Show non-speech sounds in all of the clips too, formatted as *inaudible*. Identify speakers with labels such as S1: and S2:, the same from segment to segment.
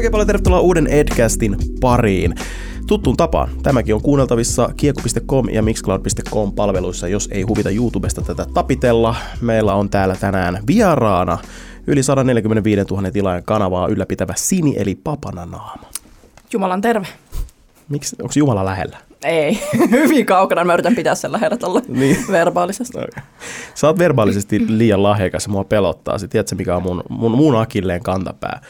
S1: Oikein paljon tervetuloa uuden Edcastin pariin. Tuttuun tapaan. Tämäkin on kuunneltavissa kiekko.com ja mixcloud.com palveluissa, jos ei huvita YouTubesta tätä tapitella. Meillä on täällä tänään vieraana yli 145 000 tilaajan kanavaa ylläpitävä Sini eli Papana Naama.
S2: Jumalan terve.
S1: Miksi, onko Jumala lähellä?
S2: Ei, *laughs* hyvin kaukana. Mä yritän pitää sen lähellä tuolla
S1: Niin.
S2: verbaalisesti.
S1: Okay. Sä oot verbaalisesti liian lahjakas ja mua pelottaa. Sitten tiedätkö, mikä on mun, mun, mun akilleen kantapää?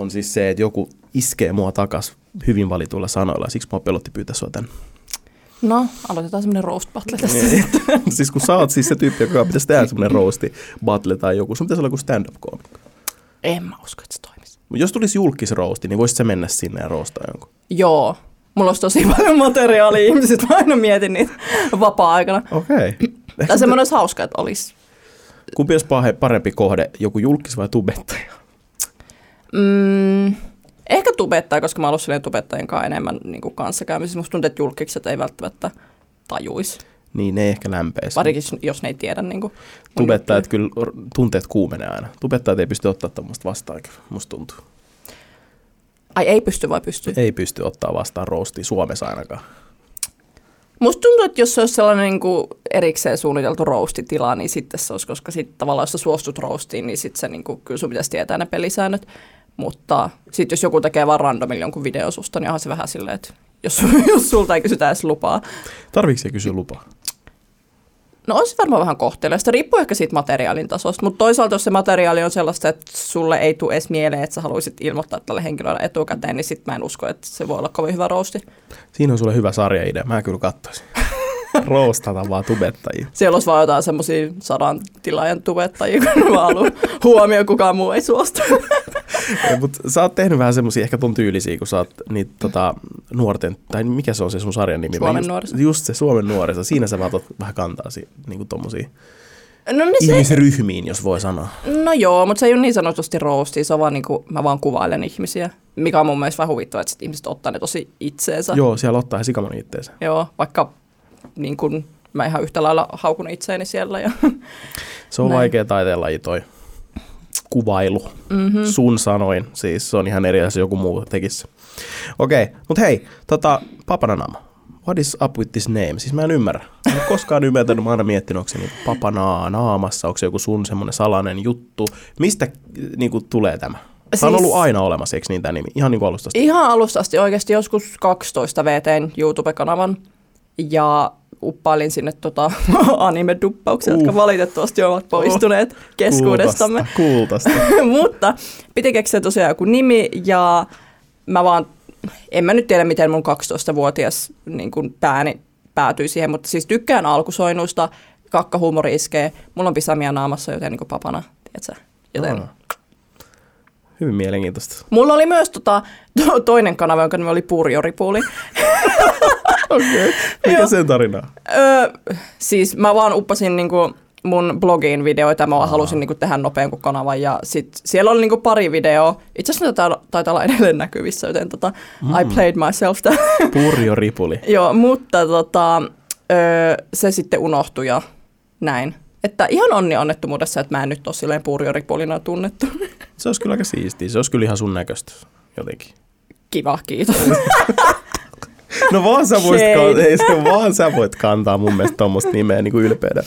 S1: On siis se, että joku iskee mua takas hyvin valituilla sanoilla. Siksi mua pelotti pyytää sua tänne.
S2: No, aloitetaan semmoinen roast battle tässä. *laughs*
S1: siis kun sä oot siis se tyyppi, joka pitäisi tehdä semmoinen roasti battle tai joku, sun pitäisi olla joku stand-up-koomikko.
S2: En mä usko, että se toimisi.
S1: Mut jos tulisi julkisroosti, niin voisit sä mennä sinne ja roostaa jonkun.
S2: Joo. Mulla olisi tosi *laughs* paljon materiaalia ihmisistä. Mä aina mietin niitä vapaa-aikana.
S1: Okei. Okay.
S2: Tai semmoinen olisi hauska, että olisi.
S1: Kumpi olisi pahe- parempi kohde, joku julkis vai tubettaja?
S2: Mm, ehkä tubettaja, koska mä oon ollut tubettajien kanssa enemmän niin kuin kanssakäymisissä. Musta tuntuu, että julkikset ei välttämättä tajuisi.
S1: Niin, ne ei ehkä lämpeisi.
S2: Varsinkin, jos ne ei tiedä niin kuin,
S1: Tubettajat kyllä tunteet kuumenee aina. Tubettajat ei pysty ottaa tuommoista vastaan, kyllä, musta tuntuu.
S2: Ai ei pysty vai pystyy?
S1: Ei pysty ottaa vastaan roostia Suomessa ainakaan.
S2: Musta tuntuu, että jos se olisi sellainen niin kuin erikseen suunniteltu roastitila, niin sitten se olisi, koska sitten tavallaan jos sä suostut roastiin, niin sitten se niin kuin, kyllä sun pitäisi tietää ne pelisäännöt. Mutta sitten jos joku tekee vaan randomilla jonkun videon susta, niin onhan se vähän silleen, että jos, *laughs* jos sulta ei kysytä edes lupaa.
S1: Tarviiko se kysyä lupaa?
S2: No on se varmaan vähän kohteliasta. Riippuu ehkä siitä materiaalin tasosta, mutta toisaalta jos se materiaali on sellaista, että sulle ei tule edes mieleen, että sä haluaisit ilmoittaa tälle henkilölle etukäteen, niin sitten mä en usko, että se voi olla kovin hyvä roosti.
S1: Siinä on sulle hyvä sarjaidea. Mä kyllä katsoisin. *laughs* Roostata vaan tubettajia.
S2: Siellä olisi vaan jotain semmoisia sadan tilaajan tubettajia, kun mä haluan huomioon, kukaan muu ei suostu.
S1: Mutta sä oot tehnyt vähän semmosia ehkä ton tyylisiä, kun sä oot niitä tota, nuorten, tai mikä se on se sun sarjan nimi?
S2: Suomen
S1: just,
S2: nuoriso.
S1: Just se Suomen nuoriso. Siinä sä vaan vähän kantaa si, niinku tommosia
S2: No, niin se,
S1: ihmisryhmiin, jos voi sanoa.
S2: no joo, mutta se ei ole niin sanotusti roosti, se on vaan niinku, mä vaan kuvailen ihmisiä, mikä on mun mielestä vähän huvittavaa, että sit ihmiset ottaa ne tosi itseensä.
S1: Joo, siellä ottaa he sikamoni itteensä.
S2: joo vaikka niin kun, mä ihan yhtä lailla haukun itseäni siellä. Ja,
S1: Se on
S2: Näin.
S1: vaikea taiteenlaji toi kuvailu. Mm-hmm. Sun sanoin. Siis se on ihan eri asia, joku muu tekisi. Okei, okay, mutta hei, tota, Papananama. What is up with this name? Siis mä en ymmärrä. Mä en koskaan ymmärtänyt, mä aina miettinyt, onko se niin papanaa naamassa, onko se joku sun semmoinen salainen juttu. Mistä niin kuin, tulee tämä? Tämä on
S2: Siis-
S1: ollut aina olemassa, eikö niin tämä nimi? Ihan niin kuin alusta asti.
S2: ihan alusta asti oikeasti joskus 12 VTn YouTube-kanavan ja uppailin sinne tota *laughs* anime-duppauksia, jotka
S1: Uh.
S2: valitettavasti ovat poistuneet keskuudestamme.
S1: Kultasta, kultasta. *laughs*
S2: Mutta piti keksiä tosiaan joku nimi ja mä vaan, en mä nyt tiedä miten mun 12-vuotias niin kuin pääni päätyi siihen, mutta siis tykkään alkusoinnuista, kakkahuumori iskee, mulla on pisamia naamassa, joten niin papana, tiedätkö? Joten
S1: Aa. Hyvin mielenkiintoista.
S2: Mulla oli myös tota, to, toinen kanava, jonka nimi oli Purjoripuli. *laughs*
S1: Okei, okay. *laughs* mikä sen tarina?
S2: Öö, siis mä vaan uppasin niinku mun blogiin videoita, mä vaan halusin niinku tehdä nopean kuin kanavan ja sit siellä oli niinku pari videoa. Itse asiassa ne taitaa, taitaa olla edelleen näkyvissä, joten tota, mm. I played myself. *laughs*
S1: Purjo Ripuli.
S2: Joo, mutta tota, öö, se sitten unohtui ja näin. Että ihan onni onnettomuudessa, että mä en nyt ole silleen purjoripulina tunnettu.
S1: Se olisi kyllä aika siistiä. Se olisi kyllä ihan sun näköistä jotenkin.
S2: Kiva, kiitos. *laughs*
S1: No vaan sä voit, kan- ei, se vaan sä voit kantaa mun mielestä tuommoista nimeä niin kuin ylpeänä.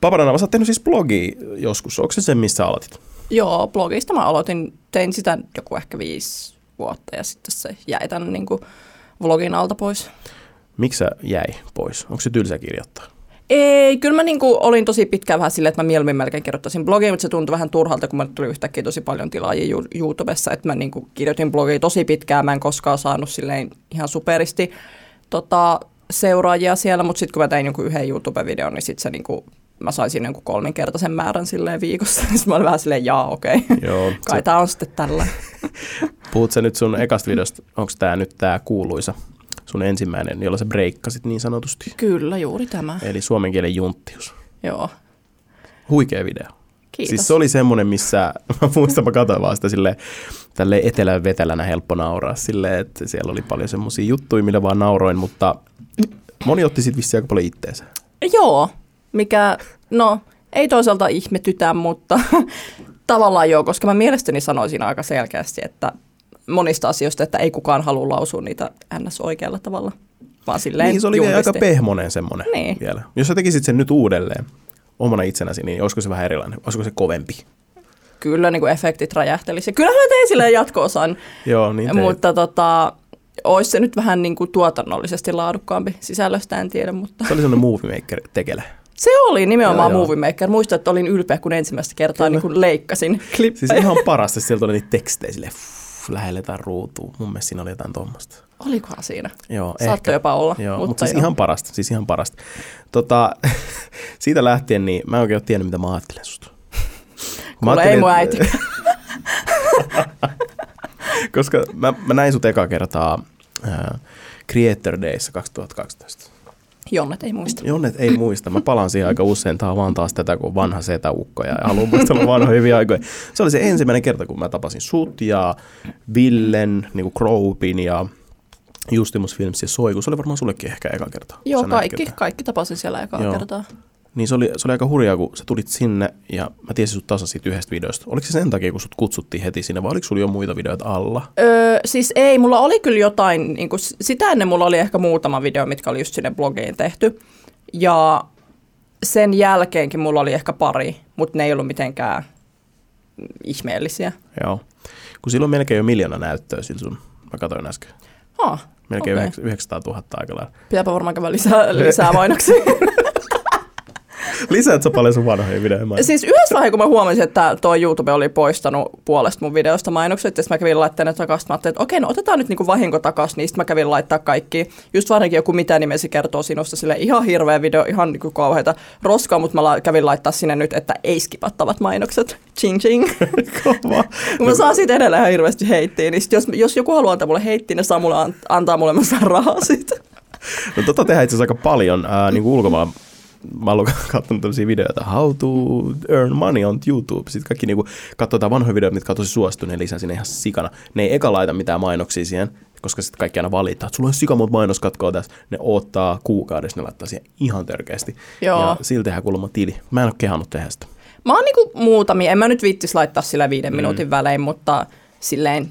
S1: Paparanava, sä oot tehnyt siis blogia joskus. Onko se se, missä aloitit?
S2: Joo, blogista mä aloitin, tein sitä joku ehkä viisi vuotta ja sitten se jäi tämän niin kuin vlogin alta pois.
S1: Miksi sä jäi pois? Onko se tylsä kirjoittaa?
S2: Ei, kyllä mä niin kuin olin tosi pitkään vähän silleen, että mä mieluummin melkein kirjoittaisin blogia, mutta se tuntui vähän turhalta, kun mä tuli yhtäkkiä tosi paljon tilaajia YouTubessa, että mä niin kuin kirjoitin blogia tosi pitkään, mä en koskaan saanut silleen ihan superisti tota, seuraajia siellä, mutta sitten kun mä tein jonkun yhden YouTube-videon, niin sitten se niin kuin, mä sain siinä jonkun kolminkertaisen määrän silleen viikossa. *laughs* Sitten mä olin vähän silleen, jaa, okei. Okay.
S1: Joo.
S2: Kai
S1: Sä,
S2: tää on sitten tällä. *laughs*
S1: puhut sä nyt sun ekasta videosta, onko tää nyt tää kuuluisa, sun ensimmäinen, jolla sä breikkasit niin sanotusti?
S2: Kyllä, juuri tämä.
S1: Eli suomen kielen junttius.
S2: Joo.
S1: Huikea video.
S2: Kiitos.
S1: Siis se oli semmoinen, missä, *laughs* mä muistan, mä katsoin vaan sitä silleen, tälle etelän vetelänä helppo nauraa silleen, että siellä oli paljon semmoisia juttuja, millä vaan nauroin, mutta moni otti sitten vissiin aika paljon itteensä.
S2: Joo, mikä, no, ei toisaalta ihmetytä, mutta *laughs* tavallaan joo, koska mä mielestäni sanoisin aika selkeästi, että monista asioista, että ei kukaan halua lausua niitä ns. oikealla tavalla, vaan silleen
S1: Niin, se oli vielä aika pehmonen semmoinen
S2: Niin.
S1: vielä. Jos sä tekisit sen nyt uudelleen omana itsenäsi, niin olisiko se vähän erilainen? Olisiko se kovempi?
S2: Kyllä niin kuin efektit räjähtelisi. Kyllähän mä tein silleen jatko-osan, *laughs*
S1: Joo, niin teit.
S2: mutta tota, olisi se nyt vähän niin kuin tuotannollisesti laadukkaampi. Sisällöstä en tiedä, mutta
S1: Se oli semmoinen movie maker tekele. *laughs*
S2: se oli nimenomaan
S1: Joo.
S2: Movie Maker. Muistan, että olin ylpeä, kun ensimmäistä kertaa niin kuin leikkasin klippejä.
S1: Siis ihan parasta, sieltä oli niitä tekstejä silleen, *laughs* "Fuh, lähelletään ruutuun. Mun mielestä siinä oli jotain tuommoista.
S2: Olikohan siinä?
S1: Joo,
S2: Saattoi jopa olla,
S1: Joo,
S2: mutta
S1: mutta, siis
S2: joo.
S1: ihan parasta, siis ihan parasta. Tota, *laughs* siitä lähtien, niin mä en oikein ole tiennyt, mitä mä ajattelen susta. *laughs* Mä
S2: Kuule, ei mun äiti. *laughs*
S1: Koska mä, mä näin sut eka kertaa äh, Creator Days 2012.
S2: Jonnet ei muista.
S1: Jonnet ei muista. Mä palaan siihen aika usein. Tää on vaan taas tätä, kun vanha setäukko ja haluan muistella vanhoja hyviä aikoja. Se oli se ensimmäinen kerta, kun mä tapasin sut ja Villen, niin kuin Croupin ja Justimus Films ja Soiku. Se oli varmaan sullekin ehkä eka kerta.
S2: Joo, kaikki,
S1: ketään.
S2: kaikki tapasin siellä
S1: Joo.
S2: kertaa.
S1: Niin se oli, se oli aika hurjaa, kun sä tulit sinne ja mä tiesin sut tasa siitä yhdestä videosta. Oliko se sen takia, kun sut kutsuttiin heti sinne vai oliko sulla jo muita videoita alla?
S2: Öö, siis ei, mulla oli kyllä jotain, niin kuin, sitä ennen mulla oli ehkä muutama video, mitkä oli just sinne blogiin tehty. Ja sen jälkeenkin mulla oli ehkä pari, mutta ne ei ollut mitenkään ihmeellisiä.
S1: Joo. Kun silloin melkein jo miljoona näyttöä sillä sun, mä katsoin äsken.
S2: Ah,
S1: Melkein okay. 900 000 aika lailla.
S2: pitääpä varmaan käydä lisää, lisää mainoksia. *laughs*
S1: Lisäät sä paljon sun vanhoja videoja?
S2: siis yhdessä vaiheessa, kun mä huomasin, että tuo YouTube oli poistanut puolesta mun videosta mainokset, ja sitten mä kävin laittamaan ne takaisin. Mä ajattelin, että okei, no otetaan nyt niinku vahinko takaisin, niin sitten mä kävin laittaa kaikki. Just varsinkin joku mitä nimesi kertoo sinusta, sille ihan hirveä video, ihan niinku kauheita roskaa, mutta mä la- kävin laittaa sinne nyt, että ei skipattavat mainokset. Ching ching. *laughs*
S1: Kova.
S2: mä saan siitä edelleen ihan hirveästi heittiä, niin sit jos, jos joku haluaa antaa mulle heittiä, niin saa mulle, an- antaa mulle, mä saan rahaa siitä.
S1: No tota tehdään itse asiassa aika paljon äh, niin kuin ulkomailla. Mä oon katsonut tämmöisiä videoita, how to earn money on YouTube. Sitten kaikki niin katsotaan vanhoja videoita, mitkä on tosi suosittu, ne lisää sinne ihan sikana. Ne ei eka laita mitään mainoksia siihen, koska sitten kaikki aina valittaa, että sulla on sikamuut mainoskatkoa tässä. Ne odottaa kuukaudessa, ne laittaa siihen ihan törkeästi.
S2: Joo.
S1: Ja sillä tehdään kuulemma tili. Mä en ole kehannut tehdä sitä.
S2: Mä oon niinku muutamia, en mä nyt viittis laittaa sillä viiden mm. minuutin välein, mutta silleen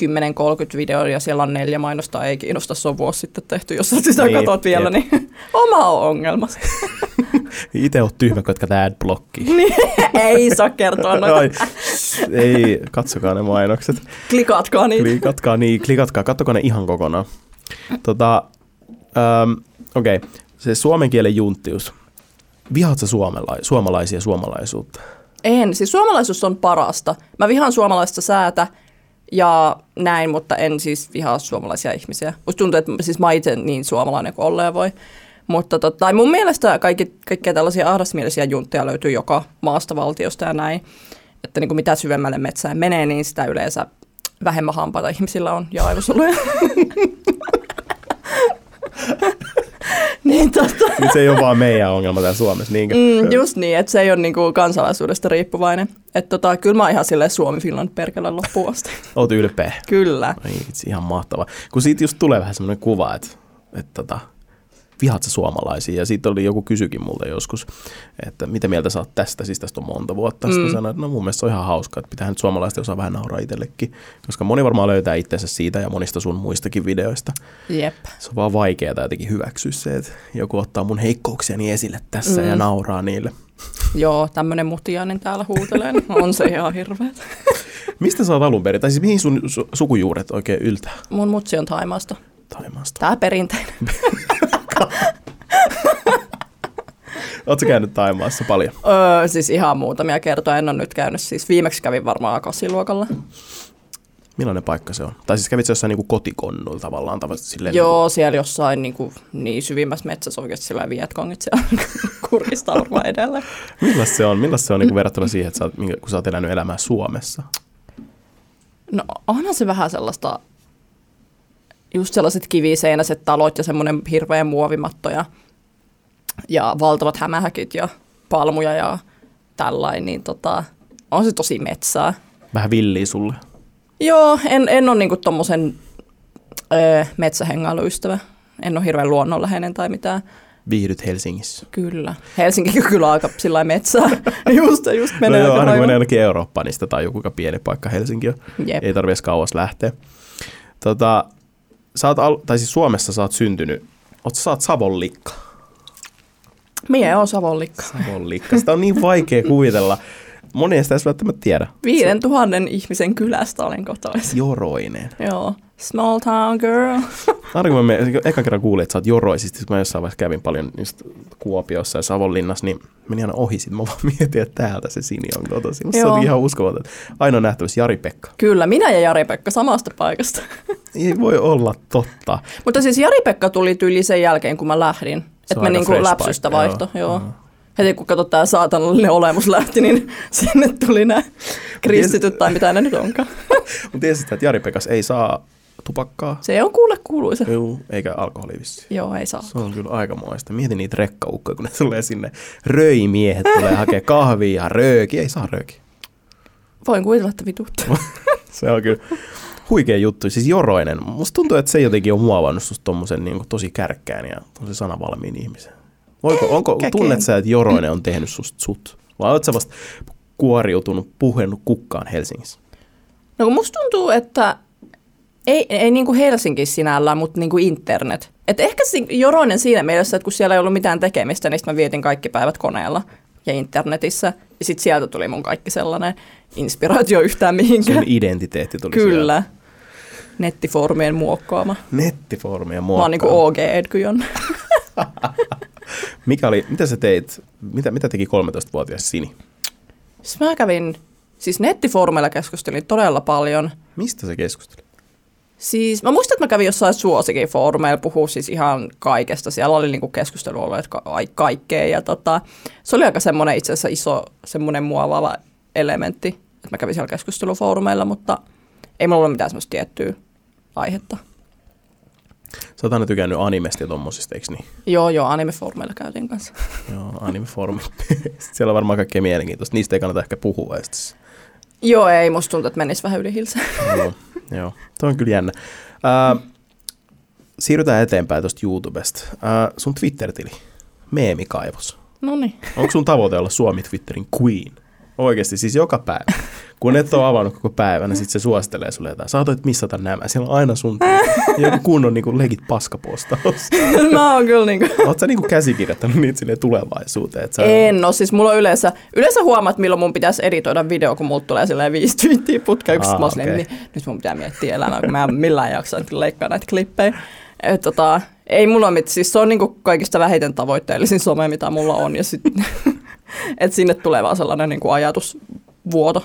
S2: 10-30 videoa ja siellä on neljä mainosta, ei kiinnosta, se on vuosi sitten tehty, jos sä sitä
S1: Niin,
S2: katot vielä,
S1: jep.
S2: niin *laughs* oma on ongelma. *laughs*
S1: Itse oot tyhmä, kun etkä adblocki. *laughs*
S2: niin, ei saa kertoa noita.
S1: Ai, ei, katsokaa ne mainokset.
S2: Klikatkaa niitä.
S1: Klikatkaa, niin, klikatkaa, kattokaa ne ihan kokonaan. Tota, ähm, okei, okay. se suomen kielen junttius. Vihaat sä suomalai- suomalaisia suomalaisuutta?
S2: En, siis suomalaisuus on parasta. Mä vihaan suomalaista säätä ja näin, mutta en siis vihaa suomalaisia ihmisiä. Musta tuntuu, että siis mä itse niin suomalainen kuin olleen voi. Mutta tota, tai mun mielestä kaikki, kaikkia tällaisia ahdasmielisiä juntteja löytyy joka maasta, valtiosta ja näin. Että niin kuin mitä syvemmälle metsään menee, niin sitä yleensä vähemmän hampaita ihmisillä on ja aivosoluja. *laughs* niin tota, *laughs*
S1: Nyt se ei ole vaan meidän ongelma täällä Suomessa, niinkö?
S2: Mm, just niin, että se ei ole niinku kansalaisuudesta riippuvainen. Että tota, kyllä mä oon ihan silleen Suomi-Finland perkele loppuun asti. *laughs*
S1: Oot ylpeä.
S2: kyllä.
S1: Ai vitsi, ihan mahtava. Kun siitä just tulee vähän semmoinen kuva, että, että tota, vihaat sä suomalaisia. Ja siitä oli joku kysykin multa joskus, että mitä mieltä sä oot tästä, siis tästä on monta vuotta. Sitten
S2: Mm.
S1: sanoin, että no mun mielestä se on ihan hauska, että pitää nyt suomalaiset osaa vähän nauraa itsellekin. Koska moni varmaan löytää itsensä siitä ja monista sun muistakin videoista.
S2: Jep.
S1: Se on vaan vaikeaa jotenkin hyväksyä se, että joku ottaa mun heikkouksiani esille tässä
S2: Mm.
S1: ja nauraa niille.
S2: Joo, tämmönen mutiainen täällä huutelee, niin on se ihan hirveä.
S1: Mistä sä oot alun perin, tai siis mihin sun su- sukujuuret oikein yltää
S2: Mun mutsi on Taimaasta.
S1: Taimaasta?
S2: Tää perinteinen. *laughs* *laughs*
S1: Ootko käynyt Taimaassa paljon?
S2: Öö, siis ihan muutamia kertoja. En ole nyt käynyt. Siis viimeksi kävin varmaan kasiluokalla.
S1: Millainen paikka se on? Tai siis kävit jossain niinku kotikonnuilla tavallaan? tavallaan silleen
S2: Joo, siellä jossain niin, kuin, niin syvimmässä metsässä oikeasti sillä vietkongit siellä *laughs* kurkistaa varmaan edelleen.
S1: Niinku, millaista se on? Millaista se on niinku verrattuna siihen, että sä oot, kun sä oot elänyt elämää Suomessa?
S2: No onhan se vähän sellaista, just sellaiset kiviseinäiset talot ja semmoinen hirveä muovimatto ja, ja valtavat hämähäkit ja palmuja ja tällainen, niin tota, on se tosi metsää.
S1: Vähän villiä sulle.
S2: Joo, en, en ole niinku tommosen öö, metsähengailuystävä. En ole hirveän luonnonläheinen tai mitään.
S1: viihdyt Helsingissä.
S2: Kyllä. Helsinki on *laughs* kyllä aika sillä metsää. *laughs* just, just menee
S1: no joo, aina kun menee jonnekin Eurooppaan, niin sitä tajuu, kuinka pieni paikka Helsinki on.
S2: Jep.
S1: Ei tarvitse kauas lähteä. Tota, sä oot, al- tai siis Suomessa sä oot syntynyt, oot, sä oot Savonlikka.
S2: Mie on Savonlikka.
S1: Savonlikka. Sitä on niin vaikea kuvitella. Moni ei sitä edes välttämättä tiedä.
S2: Viiden tuhannen ihmisen kylästä olen kotoisin.
S1: Joroinen.
S2: Joo. Small town girl. *laughs*
S1: Aina kun mä menen, ekan kerran kuulin, että sä oot joroisista, siis mä jossain vaiheessa kävin paljon just Kuopiossa ja Savonlinnassa, niin menin aina ohi, sit mä vaan *laughs* mietin, että täältä se Sini on kotoisin. Se on ihan uskomaton. Ainoa nähtävissä Jari-Pekka.
S2: Kyllä, minä ja Jari-Pekka samasta paikasta. *laughs*
S1: Ei voi olla totta.
S2: Mutta siis Jari-Pekka tuli tyyli sen jälkeen, kun mä lähdin. Että me niinku läpsystä
S1: paikka,
S2: vaihto.
S1: joo.
S2: Joo.
S1: Joo.
S2: Heti kun katsot tää saatanallinen olemus lähti, niin sinne tuli nämä kristityt tai mitä ne nyt onkaan.
S1: Mutta tiesit, että Jari-Pekas ei saa tupakkaa,
S2: Se on kuule kuuluisa.
S1: Juu, eikä alkoholia vissiin.
S2: Joo, ei saa.
S1: Se on kyllä aikamoista. Mietin niitä rekkaukkoja, kun ne tulee sinne. Röimiehet tulee *laughs* hakea kahvia ja rööki. Ei saa rööki.
S2: Voin kuvitella, että vituttaa. *laughs*
S1: Se on kyllä huikea juttu. Siis Joroinen. Musta tuntuu, että se jotenkin on muovannut susta tommosen niin tosi kärkkään ja tosi sanavalmiin ihmisen. Voiko, onko, tunnet sä, että Joroinen on tehnyt susta sut? Vai oot sä vasta kuoriutunut, puhennut kukkaan Helsingissä?
S2: No kun musta tuntuu, että ei, ei niin kuin Helsinki sinällään, mutta niin kuin internet. Et ehkä Joroinen siinä mielessä, että kun siellä ei ollut mitään tekemistä, niin mä vietin kaikki päivät koneella ja internetissä. Ja sitten sieltä tuli mun kaikki sellainen inspiraatio yhtään mihinkään.
S1: Sun identiteetti tuli
S2: Kyllä. Nettifoorumien muokkaama.
S1: sieltä. Nettifoorumia
S2: Mä oon niinku OG Edgyon. *laughs*
S1: Mikä oli, mitä sä teit, mitä, mitä teki 13-vuotias Sini?
S2: Siis mä kävin, siis nettifoorumeilla keskustelin todella paljon.
S1: Mistä sä keskustelit?
S2: Siis mä muistan, että mä kävin jossain suosikin foorumeilla puhua siis ihan kaikesta. Siellä oli niinku keskustelualueet ka- ai- kaikkea ja tota, se oli aika semmoinen itse asiassa iso semmoinen muovaava elementti, että mä kävin siellä keskustelufoorumeilla, mutta ei mulla ollut mitään semmoista tiettyä aihetta.
S1: Sä oot aina tykännyt animesta ja tommosista, eikö niin?
S2: Joo, joo, animefoorumeilla käytiin kanssa. *laughs*
S1: Joo, anime-foorumi. Sitten *laughs* siellä on varmaan kaikkea mielenkiintoista. Niistä ei kannata ehkä puhua edes.
S2: Joo, ei, musta tuntuu, että menisi vähän yli hilseen. *laughs*
S1: joo. Tuo on kyllä jännä. Äh, siirrytään eteenpäin tuosta YouTubesta. Äh, sun Twitter-tili, meemikaivos.
S2: No niin.
S1: Onko sun tavoite olla Suomi Twitterin queen? Oikeasti, siis joka päivä. *laughs* Kun et ole avannut koko päivänä, sit se suosittelee sulle jotain. Saatoit missata nämä. Siellä on aina sun *laughs* joku kunnon niin legit paskapostaus. *laughs*
S2: mä oon kyllä niinku... *laughs*
S1: Oot sä niin käsikirjoittanut niitä silleen tulevaisuuteen? Että sä
S2: En no, siis mulla on yleensä, yleensä huomaat, milloin mun pitäisi editoida video, kun mulla tulee silleen viisi twiittiä putkeen.
S1: Ah,
S2: Ah, mä oon silleen,
S1: okei.
S2: "Ni- nyt mun pitää miettiä elämää, kun mä en millään jaksa leikkaa näitä klippejä. Et, tota, ei mulla mitään, siis se on niinku kaikista vähiten tavoitteellisin some, mitä mulla on. Ja sit, et sinne tulee vaan sellainen niinku ajatusvuoto.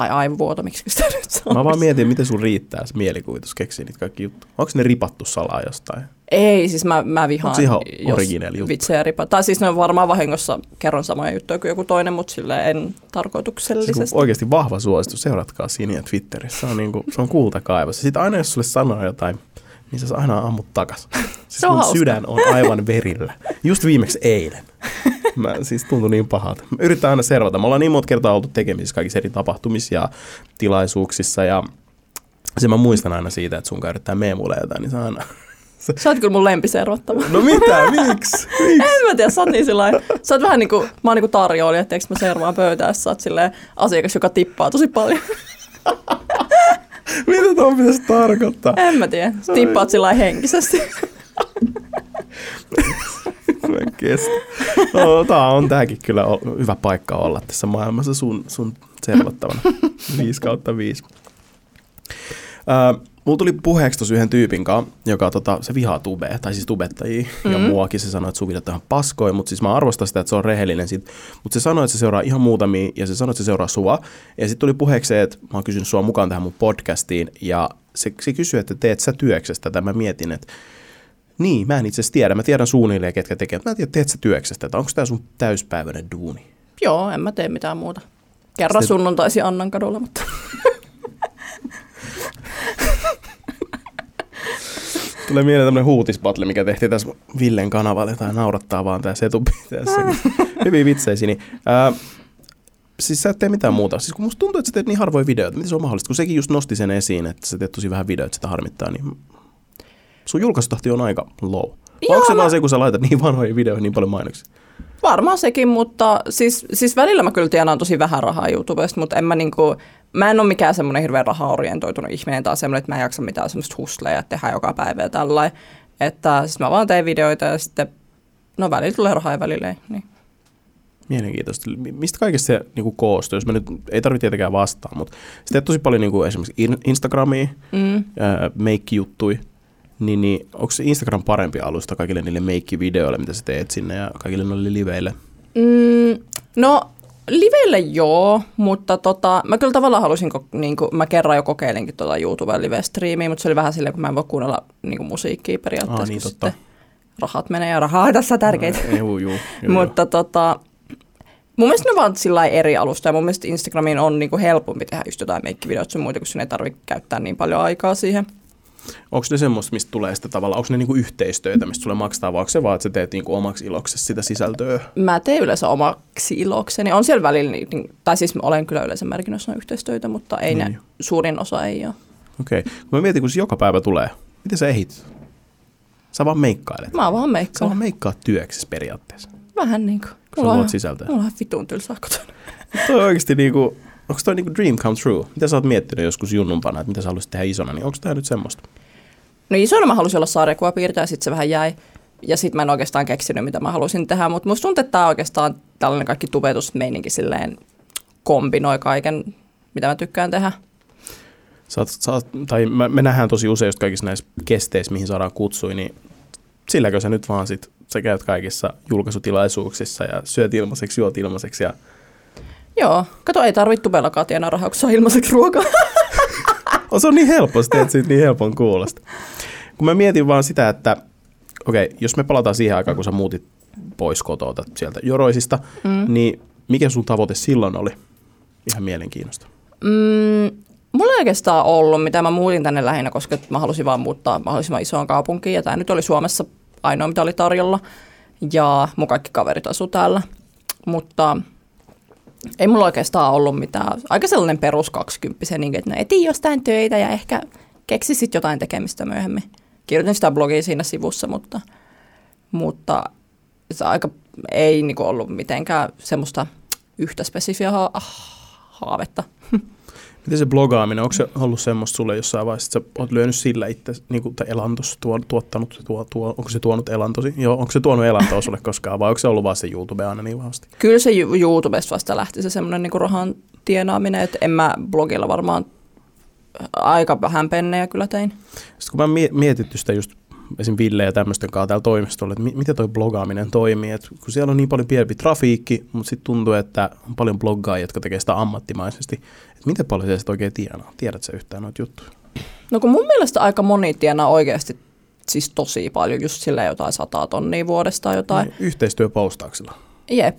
S2: Tai aivovuoto, miksi sitä nyt sanoo.
S1: Mä vaan mietin, miten sun riittää se mielikuvitus keksiä niitä kaikki juttuja. Onko ne ripattu salaa jostain?
S2: Ei, siis mä, mä vihaan,
S1: Onko ihan originelli juttu?
S2: vitsejä ripa. Tai siis ne on varmaan vahingossa kerron samoja juttuja kuin joku toinen, mutta silleen en
S1: Siis
S2: tarkoituksellisesti.
S1: kun oikeasti vahva suositus, seuratkaa Siniä Twitterissä. Se on, niinku, se on kultakaivos. Ja sitten aina jos sulle sanoo jotain, niin sä aina ammut takas. *laughs* Siis mun
S2: hauska.
S1: sydän on aivan verillä. Just viimeksi eilen. *laughs* Mä siis tuntui niin pahalta. Mä yritän aina servata. Me ollaan niin monta kertaa oltu tekemisissä kaikissa eri tapahtumissa ja tilaisuuksissa ja se mä muistan aina siitä, että sun yrittää meemuille jotain, niin se aina... *laughs*
S2: Sä oot kyllä mun lempiservattava.
S1: No mitä, miksi? Miksi?
S2: En mä tiedä, sä oot niin sillain, sä oot vähän niinku, mä oon niinku tarjoilija, että mä servaan pöytää, sä oot silleen asiakas, joka tippaa tosi paljon. *laughs*
S1: Mitä tuo pitäisi tarkoittaa?
S2: En mä tiedä, tippaat sillä henkisesti. *laughs*
S1: Mä en kestä. No, tää on tääkin kyllä hyvä paikka olla tässä maailmassa sun, sun servattavana. *laughs* 5 kautta 5. Uh, mulla tuli puheeksi tossa yhden tyypin kanssa, joka tota, se vihaa tubea, tai siis tubettajia, mm-hmm. ja muakin se sanoi, että on ihan paskoja, mutta siis mä arvostan sitä, että se on rehellinen sit. Mutta se sanoi, että se seuraa ihan muutamia, ja se sanoi, että se seuraa sua. Ja sitten tuli puheeksi että mä oon kysynyt sua mukaan tähän mun podcastiin, ja se, se kysyi, että teet sä työksestä tätä. Mä mietin, että niin, mä en itse asiassa tiedä. Mä tiedän suunnilleen, ketkä tekee. mutta Mä en tiedä, teet sä työksestä tätä. Onko tämä sun täyspäiväinen duuni?
S2: Joo, en mä tee mitään muuta. Kerran
S1: Sitten-
S2: sunnuntaisi Annan kadulla, mutta *laughs*
S1: Tulee mieleen tämmöinen huutisbattle, mikä tehtiin tässä Villen kanavalle, tai naurattaa vaan tässä etupiteessä. Hyviä vitsejä, niin ää, Siis sä et tee mitään muuta. Siis kun musta tuntuu, että sä teet niin harvoin videoita. Miten se on mahdollista? Kun sekin just nosti sen esiin, että sä teet tosi vähän videoita, sitä harmittaa, niin sun julkaisutahti on aika low. Vai onko se
S2: Joo,
S1: vaan
S2: mä-
S1: se, kun sä laitat niin vanhoihin videoihin niin paljon mainoksia?
S2: Varmaan sekin, mutta siis, siis välillä mä kyllä tienaan tosi vähän rahaa YouTubesta, mutta en mä niinku, mä en ole mikään semmoinen hirveän raha-orientoitunut ihminen tai semmoinen, että mä en jaksa mitään semmoista hustleja, tehdään joka päivä ja tällainen. Että siis mä vaan teen videoita ja sitten, no välillä tulee rahaa ja välillä ei. Niin.
S1: Mielenkiintoista. Mi- Mistä kaikesta se niin koostuu? Jos mä nyt, ei tarvitse tietenkään vastaa, mutta sä teet tosi paljon niin kuin esimerkiksi in- Instagramia,
S2: Mm.
S1: ää, meikkijuttui, niin, niin onko se Instagram parempi alusta kaikille niille meikkivideoille, mitä sä teet sinne ja kaikille noille liveille?
S2: Mm, no, livelle joo, mutta tota, mä kyllä tavallaan halusin, niin kuin, mä kerran jo kokeilinkin tota YouTuben live-striimiä, mutta se oli vähän silleen, kun mä en voi kuunnella niin kuin musiikkia periaatteessa,
S1: Aa, niin, totta.
S2: sitten rahat menee ja rahaa on tässä tärkeitä.
S1: Ää, Juu, juu, juu,
S2: Mutta tota, mun mielestä ne vaan sillä eri alusta ja mun mielestä Instagramiin on niinku helpompi tehdä just jotain meikkivideoita sun muita, kun sinne ei tarvitse käyttää niin paljon aikaa siihen.
S1: Onko ne semmoista, mistä tulee sitä tavallaan, onko ne niinku yhteistöitä, mistä sulle maksetaan, vai onko se vaan, että sä teet niinku omaksi iloksesi sitä sisältöä?
S2: Mä teen yleensä omaksi ilokseni. On siellä välillä, niin- niin, tai siis olen kyllä yleensä merkinnössä yhteistyötä, mutta ei
S1: Niin.
S2: ne, suurin osa ei ole.
S1: Okei. Okay. Kun mä mietin, kun se joka päivä tulee, miten sä ehit? Sä vaan meikkailet.
S2: Mä vaan
S1: Sä
S2: meikkaa.
S1: vaan meikkaat työksessä periaatteessa.
S2: Vähän niin kuin.
S1: Kun sä luot sisältöä.
S2: Mulla on vitun tylsää kotona.
S1: Toi oikeasti niinku, onko toi niinku dream come true? Mitä sä oot miettinyt joskus junnumpana, että mitä sä haluaisit tehdä isona, niin onko tää nyt semmoista?
S2: No isona mä halusin olla sarjakuvapiirtäjä, sitten se vähän jäi. Ja sitten mä en oikeastaan keksinyt, mitä mä halusin tehdä, mutta musta tuntuu, että tää oikeastaan tällainen kaikki tubetusmeininki silleen kombinoi kaiken, mitä mä tykkään tehdä.
S1: Sä oot, tai me, me nähdään tosi usein just kaikissa näissä kesteissä, mihin saadaan kutsui, niin silläkö sä nyt vaan sit, sä käyt kaikissa julkaisutilaisuuksissa ja syöt ilmaiseksi, juot ilmaiseksi ja
S2: Joo, kato, ei tarvitse tubellakaan tienaa rahaa, kun saa ilmaiseksi ruokaa. *laughs*
S1: Oh, se on niin helppo, sä teet siitä niin helpon kuulosta. Kun mä mietin vaan sitä, että okei, okay, jos me palataan siihen aikaan, kun sä muutit pois kotota sieltä Joroisista, mm. niin mikä sun tavoite silloin oli? Ihan mielenkiinnosta.
S2: Mm, mulla ei oikeastaan ollut, mitä mä muutin tänne lähinnä, koska mä halusin vaan muuttaa mahdollisimman isoon kaupunkiin. Ja tämä nyt oli Suomessa ainoa, mitä oli tarjolla. Ja mun kaikki kaverit asu täällä. Mutta ei mulla oikeastaan ollut mitään. Aika sellainen perus 20 niin että no etin jostain töitä ja ehkä keksisit jotain tekemistä myöhemmin. Kirjoitin sitä blogia siinä sivussa, mutta, mutta se aika ei niinku ollut mitenkään semmoista yhtä spesifiä ha- haavetta.
S1: Miten se blogaaminen, onko se ollut semmoista sulle jossain vaiheessa, että sä oot lyönyt sillä itse, niin kuin, tai elantos, tuo, tuottanut, tuo, tuo, onko se tuonut elantosi? Joo, onko se tuonut elantoa sulle koskaan, vai onko se ollut vaan se YouTube aina niin vahvasti?
S2: Kyllä se YouTubesta vasta lähti se semmoinen niinku rahan tienaaminen, että en mä blogilla varmaan aika vähän pennejä kyllä tein.
S1: Sitten kun mä mietitty sitä just esim. Ville ja tämmöisten kanssa täällä toimistolla, että mi- miten toi blogaaminen toimii, että kun siellä on niin paljon pienempi trafiikki, mutta sitten tuntuu, että on paljon bloggaajia, jotka tekee sitä ammattimaisesti, että miten paljon se sitten oikein tienaa? Tiedät sä yhtään noita juttuja?
S2: No kun mun mielestä aika moni tienaa oikeasti siis tosi paljon, just sillä jotain sataa tonnia vuodesta tai jotain.
S1: Niin, Yhteistyöpostauksilla.
S2: Jep.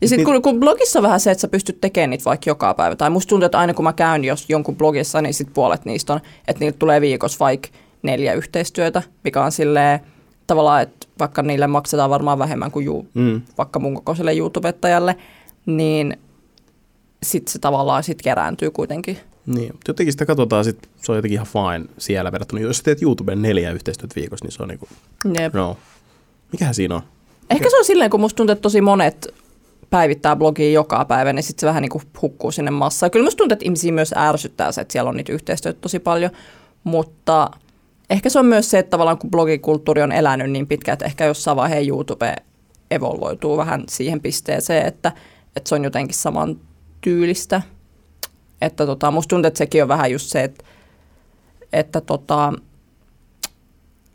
S2: Ja sitten kun, kun blogissa on vähän se, että sä pystyt tekemään niitä vaikka joka päivä, tai musta tuntuu, että aina kun mä käyn jos jonkun blogissa, niin sit puolet niistä on, että niiltä tulee viikossa vaikka neljä yhteistyötä, mikä on silleen tavallaan, että vaikka niille maksetaan varmaan vähemmän kuin juu,
S1: Mm.
S2: vaikka mun kokoiselle YouTubettajalle, niin sitten se tavallaan sit kerääntyy kuitenkin.
S1: Niin, jotenkin sitä katsotaan, sit, se on jotenkin ihan fine siellä verrattuna. Jos teet YouTubeen neljä yhteistyötä viikossa, niin se on niinku,
S2: Jep.
S1: no. Mikähän siinä on?
S2: Ehkä se on silleen, kun musta tuntuu, että tosi monet päivittää blogia joka päivä, niin sitten se vähän niin kuin hukkuu sinne massaan. Kyllä musta tuntuu, että ihmisiä myös ärsyttää se, että siellä on niitä yhteistyötä tosi paljon, mutta ehkä se on myös se, että tavallaan kun blogikulttuuri on elänyt niin pitkään, että ehkä jossain vaiheessa YouTube evolvoituu vähän siihen pisteeseen, että, että se on jotenkin saman tyylistä. Että tota, musta tuntuu, että sekin on vähän just se, että, että tota,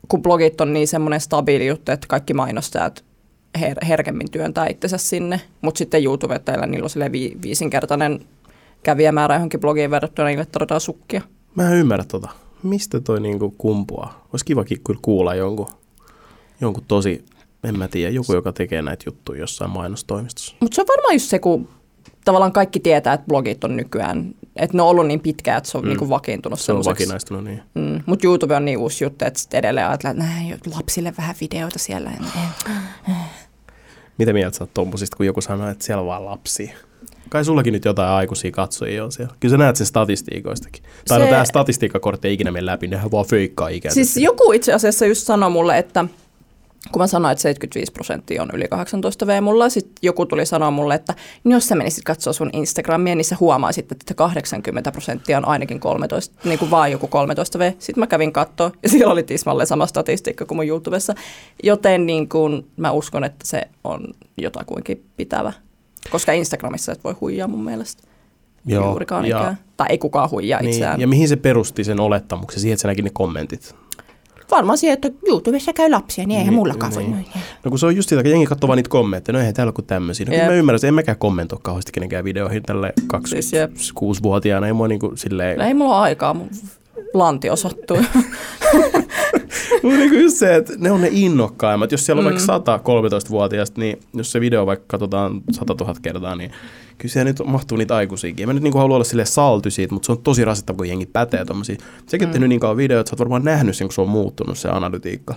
S2: kun blogit on niin semmoinen stabiili juttu, että kaikki mainostajat her- herkemmin työntää itsensä sinne, mutta sitten YouTubettajilla niillä on silleen vi- viisinkertainen kävijämäärä johonkin blogiin verrattuna, niille tarvitaan sukkia.
S1: Mä en ymmärrä tota. Mistä toi niinku kumpuaa? Olisi kivakin kyllä kuulla jonkun, jonkun tosi, en mä tiedä, joku, joka tekee näitä juttuja jossain mainostoimistossa.
S2: Mutta se on varmaan just se, kun tavallaan kaikki tietää, että blogit on nykyään, että ne on ollut niin pitkään, että se on mm. niinku vakiintunut
S1: Se on vakinaistunut niin.
S2: Mm. Mutta YouTube on niin uusi juttu, että sitten edelleen ajatellaan, että näin, lapsille vähän videoita siellä.
S1: Mitä mieltä sä oot tommosista, kun joku sanoo, että siellä on vaan lapsia? Kai sullakin nyt jotain aikuisia katsojia on siellä. Kyllä sä näet sen statistiikoistakin. Tai no tää statistiikkakortti ei ikinä mene läpi, nehän vaan feikkaa ikään.
S2: Siis joku itse asiassa just sanoi mulle, että, kun mä sanoin, että 75 prosenttia on yli 18 V mulla, sitten joku tuli sanoa mulle, että niin jos sä menisit katsoa sun Instagramia, niin sä huomaisit, että 80 prosenttia on ainakin 13, niin kuin vaan joku 13 V. Sitten mä kävin katsoa, ja siellä oli tismalleen sama statistiikka kuin mun YouTubessa, joten niin kuin mä uskon, että se on jotakuinkin pitävä, koska Instagramissa et voi huijaa mun mielestä. Joo, juurikaan ja, ikään. Tai ei kukaan huijaa niin, itseään.
S1: Ja mihin se perusti sen olettamuksen? Siihen, että sä näkin ne kommentit?
S2: Varmaan siihen, että YouTubessa käy lapsia, niin eihän niin, mullakaan niin. voi noin.
S1: No kun se on just sitä, että jengi katsoo vaan niitä kommentteja, no eihän täällä kuin tämmöisiä. No yep. mä ymmärrän, että en mäkään kommentoi kauheasti kenenkään videoihin tälle 26-vuotiaana. Ei mua niin kuin silleen...
S2: No ei mulla ole aikaa, mun lantio sattuu. *laughs*
S1: Mutta niin just se, että ne on ne innokkaimmat. Jos siellä on mm. vaikka 100 13-vuotiaista, niin jos se video vaikka katsotaan 100 000 kertaa, niin kyllä siellä nyt mahtuu niitä aikuisiakin. En mä nyt niin halua olla sille salty siitä, mutta se on tosi rasittava, kun jengi pätee tommosia. Sekin mm. on niin kauan videoita, että sä oot varmaan nähnyt sen, kun se on muuttunut se analytiikka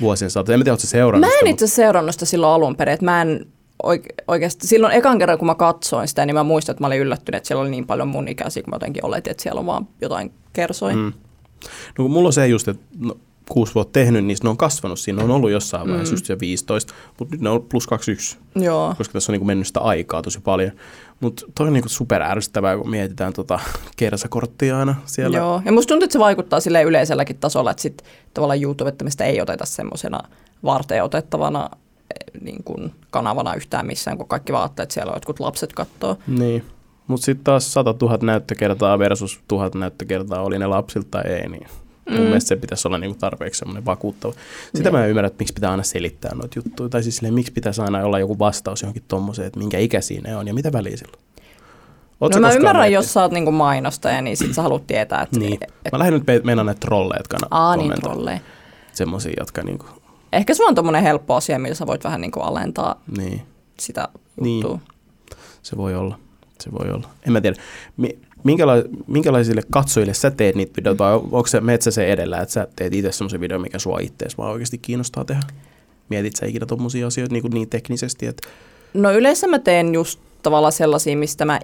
S1: vuosien saatossa. En mä tiedä, ootko seurannut
S2: Mä en itse seurannut sitä silloin alun perin, että mä en oike- oikeasti, silloin ekan kerran kun mä katsoin sitä, niin mä muistan, että mä olin yllättynyt, että siellä oli niin paljon mun ikäisiä, kun mä jotenkin oletin, että siellä on vaan jotain kersoja. Mm.
S1: No kun mulla on se just, että no, kuusi vuotta tehnyt, niin ne on kasvanut. Siinä on ollut jossain vaiheessa mm. just se 15, mutta nyt ne on plus 21, Joo. koska tässä on niin mennyt sitä aikaa tosi paljon. Mutta toi on niin super ärsyttävää, kun mietitään tota kersakorttia aina siellä.
S2: Joo, ja musta tuntuu, että se vaikuttaa sille yleiselläkin tasolla, että sit tavallaan YouTubettamista ei oteta semmoisena varten otettavana eh, niin kuin kanavana yhtään missään, kun kaikki vaatteet siellä on jotkut lapset kattoo.
S1: Niin, mutta sitten taas 100 000 näyttökertaa versus 1000 näyttökertaa oli ne lapsilta tai ei, niin Mm. Mun mielestä se pitäisi olla niinku tarpeeksi semmoinen vakuuttava. Sitä mm. mä en ymmärrä, että miksi pitää aina selittää noita juttuja. Tai siis silleen, miksi pitäisi aina olla joku vastaus johonkin tommoseen, että minkä ikäisiä ne on ja mitä väliä sillä
S2: Ootko no mä ymmärrän, miettiä? jos sä oot niinku mainostaja, niin sit sä haluat tietää. Että
S1: niin. Et... Mä lähden nyt mennä näitä trolleja, jotka
S2: Aa, niin trolleja.
S1: Semmoisia, jotka niinku...
S2: Ehkä se on tommonen helppo asia, millä sä voit vähän niinku alentaa niin. sitä juttua. Niin.
S1: Se voi olla. Se voi olla. En mä tiedä. Minkäla- minkälaisille katsojille sä teet niitä videoita, vai onko se metsä se edellä, että sä teet itse semmoisen videon, mikä sua ittees vaan oikeasti kiinnostaa tehdä? Mietit sä ikinä tommosia asioita niin, kuin niin teknisesti? Että...
S2: No yleensä mä teen just tavallaan sellaisia, mistä mä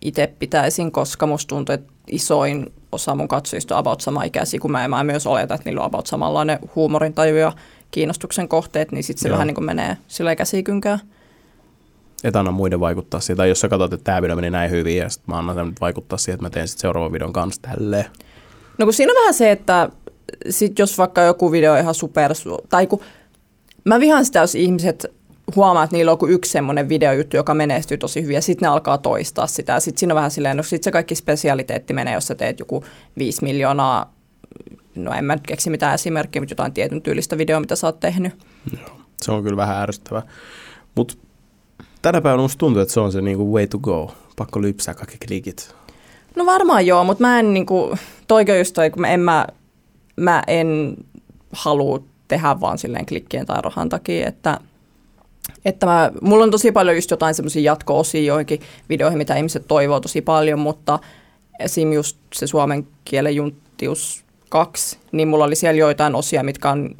S2: itse pitäisin, koska musta tuntuu, että isoin osa mun katsojista on about sama ikäisiä kuin mä, ja mä myös oletan, että niillä on about samanlainen huumorintaju ja kiinnostuksen kohteet, niin sitten se Joo. vähän niin kuin menee sillä käsikynkään
S1: et anna muiden vaikuttaa siihen. Tai jos sä katsot, että tämä video meni näin hyvin ja sitten mä annan sen vaikuttaa siihen, että mä teen sitten seuraavan videon kanssa tälleen.
S2: No kun siinä on vähän se, että sit jos vaikka joku video on ihan super, tai kun mä vihaan sitä, jos ihmiset huomaa, että niillä on yksi semmoinen videojuttu, joka menestyy tosi hyvin, ja sitten ne alkaa toistaa sitä. Sitten siinä on vähän silleen, no sitten se kaikki spesialiteetti menee, jos sä teet joku 5 miljoonaa, no en mä nyt keksi mitään esimerkkiä, mutta jotain tietyn tyylistä videoa, mitä sä oot tehnyt.
S1: Joo, se on kyllä vähän ärsyttävää. Mutta tänä päivänä musta tuntuu, että se on se niinku way to go. Pakko lypsää kaikki klikit.
S2: No varmaan joo, mutta mä en niinku, toiko just toi, kun mä en, mä, mä en halua tehdä vaan silleen klikkien tai rahan takia, että että mä, mulla on tosi paljon just jotain semmoisia jatko-osia joihinkin videoihin, mitä ihmiset toivoo tosi paljon, mutta esim. just se suomen kielen junttius 2, niin mulla oli siellä joitain osia, mitkä on,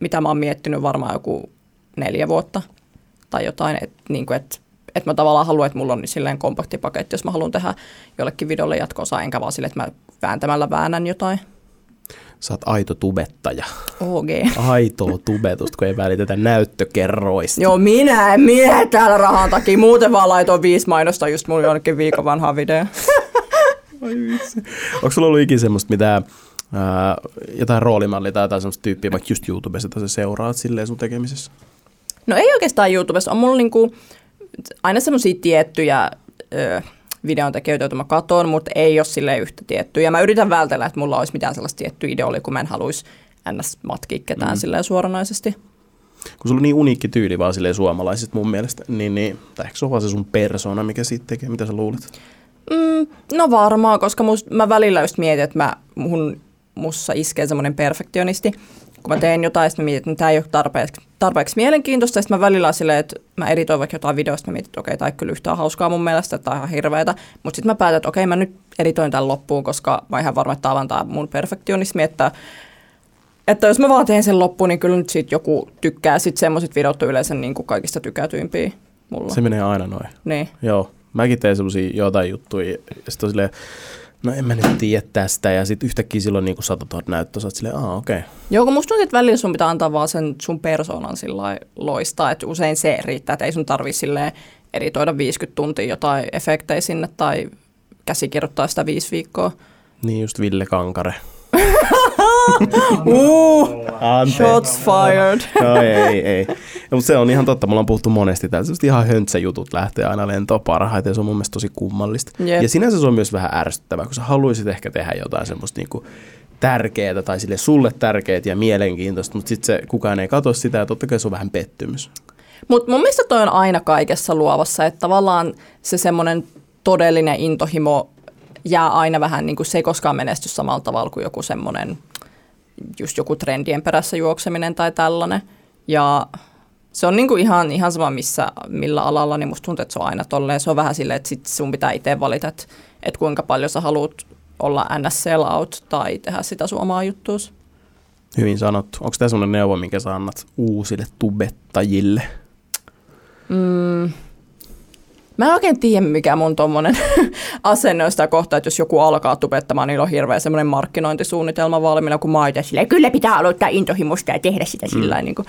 S2: mitä mä oon miettinyt varmaan joku neljä vuotta tai jotain, että niin kuin, et, et mä tavallaan haluan, että mulla on niin silleen kompaktipaketti, jos mä haluan tehdä jollekin videolle jatko enkä vaan silleen, että mä vääntämällä väännän jotain.
S1: Sä oot aito tubettaja.
S2: OG. *laughs*
S1: Aitoa tubetusta, kun ei välitetä näyttökerroista.
S2: Joo, minä en miehe täällä rahan takia. Muuten vaan laitoin viisi mainosta just mun jonnekin viikon vanhaa video. *laughs*
S1: Ai vitsi. Onko sulla ollut ikinä semmoista mitään, ää, jotain roolimallia tai jotain semmoista tyyppiä, vaikka just YouTubessa, että sä seuraat silleen sun tekemisessä?
S2: No ei oikeastaan YouTubessa. On mulla niinku aina semmoisia tiettyjä ö, videontekijöitä, joita mä katon, mutta ei ole sille yhtä tiettyä. Ja mä yritän vältellä, että mulla olisi mitään sellaista tiettyä ideolia, kun mä en haluaisi ns. matkia ketään mm. silleen suoranaisesti.
S1: Kun sulla on niin uniikki tyyli vaan silleen suomalaisista mun mielestä, niin, niin tai ehkä se on vaan se sun persona, mikä siitä tekee? Mitä sä luulet?
S2: Mm, no varmaan, koska must, mä välillä just mietin, että mä, mun, mussa iskee semmoinen perfektionisti, kun mä teen jotain, sitten mä mietin, että tämä ei ole tarpeeksi, tarpeeksi mielenkiintoista. Sitten mä välillä silleen, että mä editoin vaikka jotain videosta, mä mietin, että okei, tämä ei kyllä yhtään hauskaa mun mielestä, on ihan hirveetä. Mutta sitten mä päätän, että okei, mä nyt editoin tämän loppuun, koska mä ihan varma, että tämä mun perfektionismi, että että jos mä vaan teen sen loppuun, niin kyllä nyt siitä joku tykkää. Sitten semmoiset videot on yleensä niin kuin kaikista tykätyimpiä mulla.
S1: Se menee aina noin.
S2: Niin.
S1: Joo. Mäkin teen semmoisia jotain juttuja. Sitten on silleen, no en mä nyt tiedä tästä. Ja sitten yhtäkkiä silloin niin 100 000 näyttöä, sä oot silleen, aa okei. Okay.
S2: Joo, kun musta tuntuu, että välillä sun pitää antaa vaan sen sun persoonan sillä loistaa, että usein se riittää, että ei sun tarvi silleen editoida 50 tuntia jotain efektejä sinne tai käsikirjoittaa sitä viisi viikkoa.
S1: Niin just Ville Kankare.
S2: Uh, shots fired. *laughs*
S1: no ei, ei. Ja, mutta se on ihan totta, mulla on puhuttu monesti täällä, ihan höntsäjutut lähtee aina lentoon parhaiten ja se on mun mielestä tosi kummallista. Yep. Ja sinänsä se on myös vähän ärsyttävää, kun sä haluaisit ehkä tehdä jotain semmoista niinku tärkeää tai sille sulle tärkeää ja mielenkiintoista, mutta sitten se kukaan ei katso sitä ja totta kai se on vähän pettymys.
S2: Mutta mun mielestä toi on aina kaikessa luovassa, että tavallaan se semmoinen todellinen intohimo jää aina vähän niin kuin se ei koskaan menesty samalla tavalla kuin joku semmoinen just joku trendien perässä juokseminen tai tällainen. Ja se on niinku ihan, ihan sama missä, millä alalla, niin musta tuntuu, että se on aina tolleen. Se on vähän silleen, että sit sun pitää itse valita, että, että kuinka paljon sä haluat olla ns. sell out tai tehdä sitä sun omaa juttuus.
S1: Hyvin sanottu. Onko tämä sellainen neuvo, minkä sä annat uusille tubettajille?
S2: Mm, Mä en oikein tiedä, mikä mun tommonen *laughs* asenne on sitä kohtaa, että jos joku alkaa tubettamaan, niin on hirveä semmoinen markkinointisuunnitelma valmiina, kun mä silleen, kyllä pitää aloittaa intohimosta ja tehdä sitä mm. sillä niin kuin,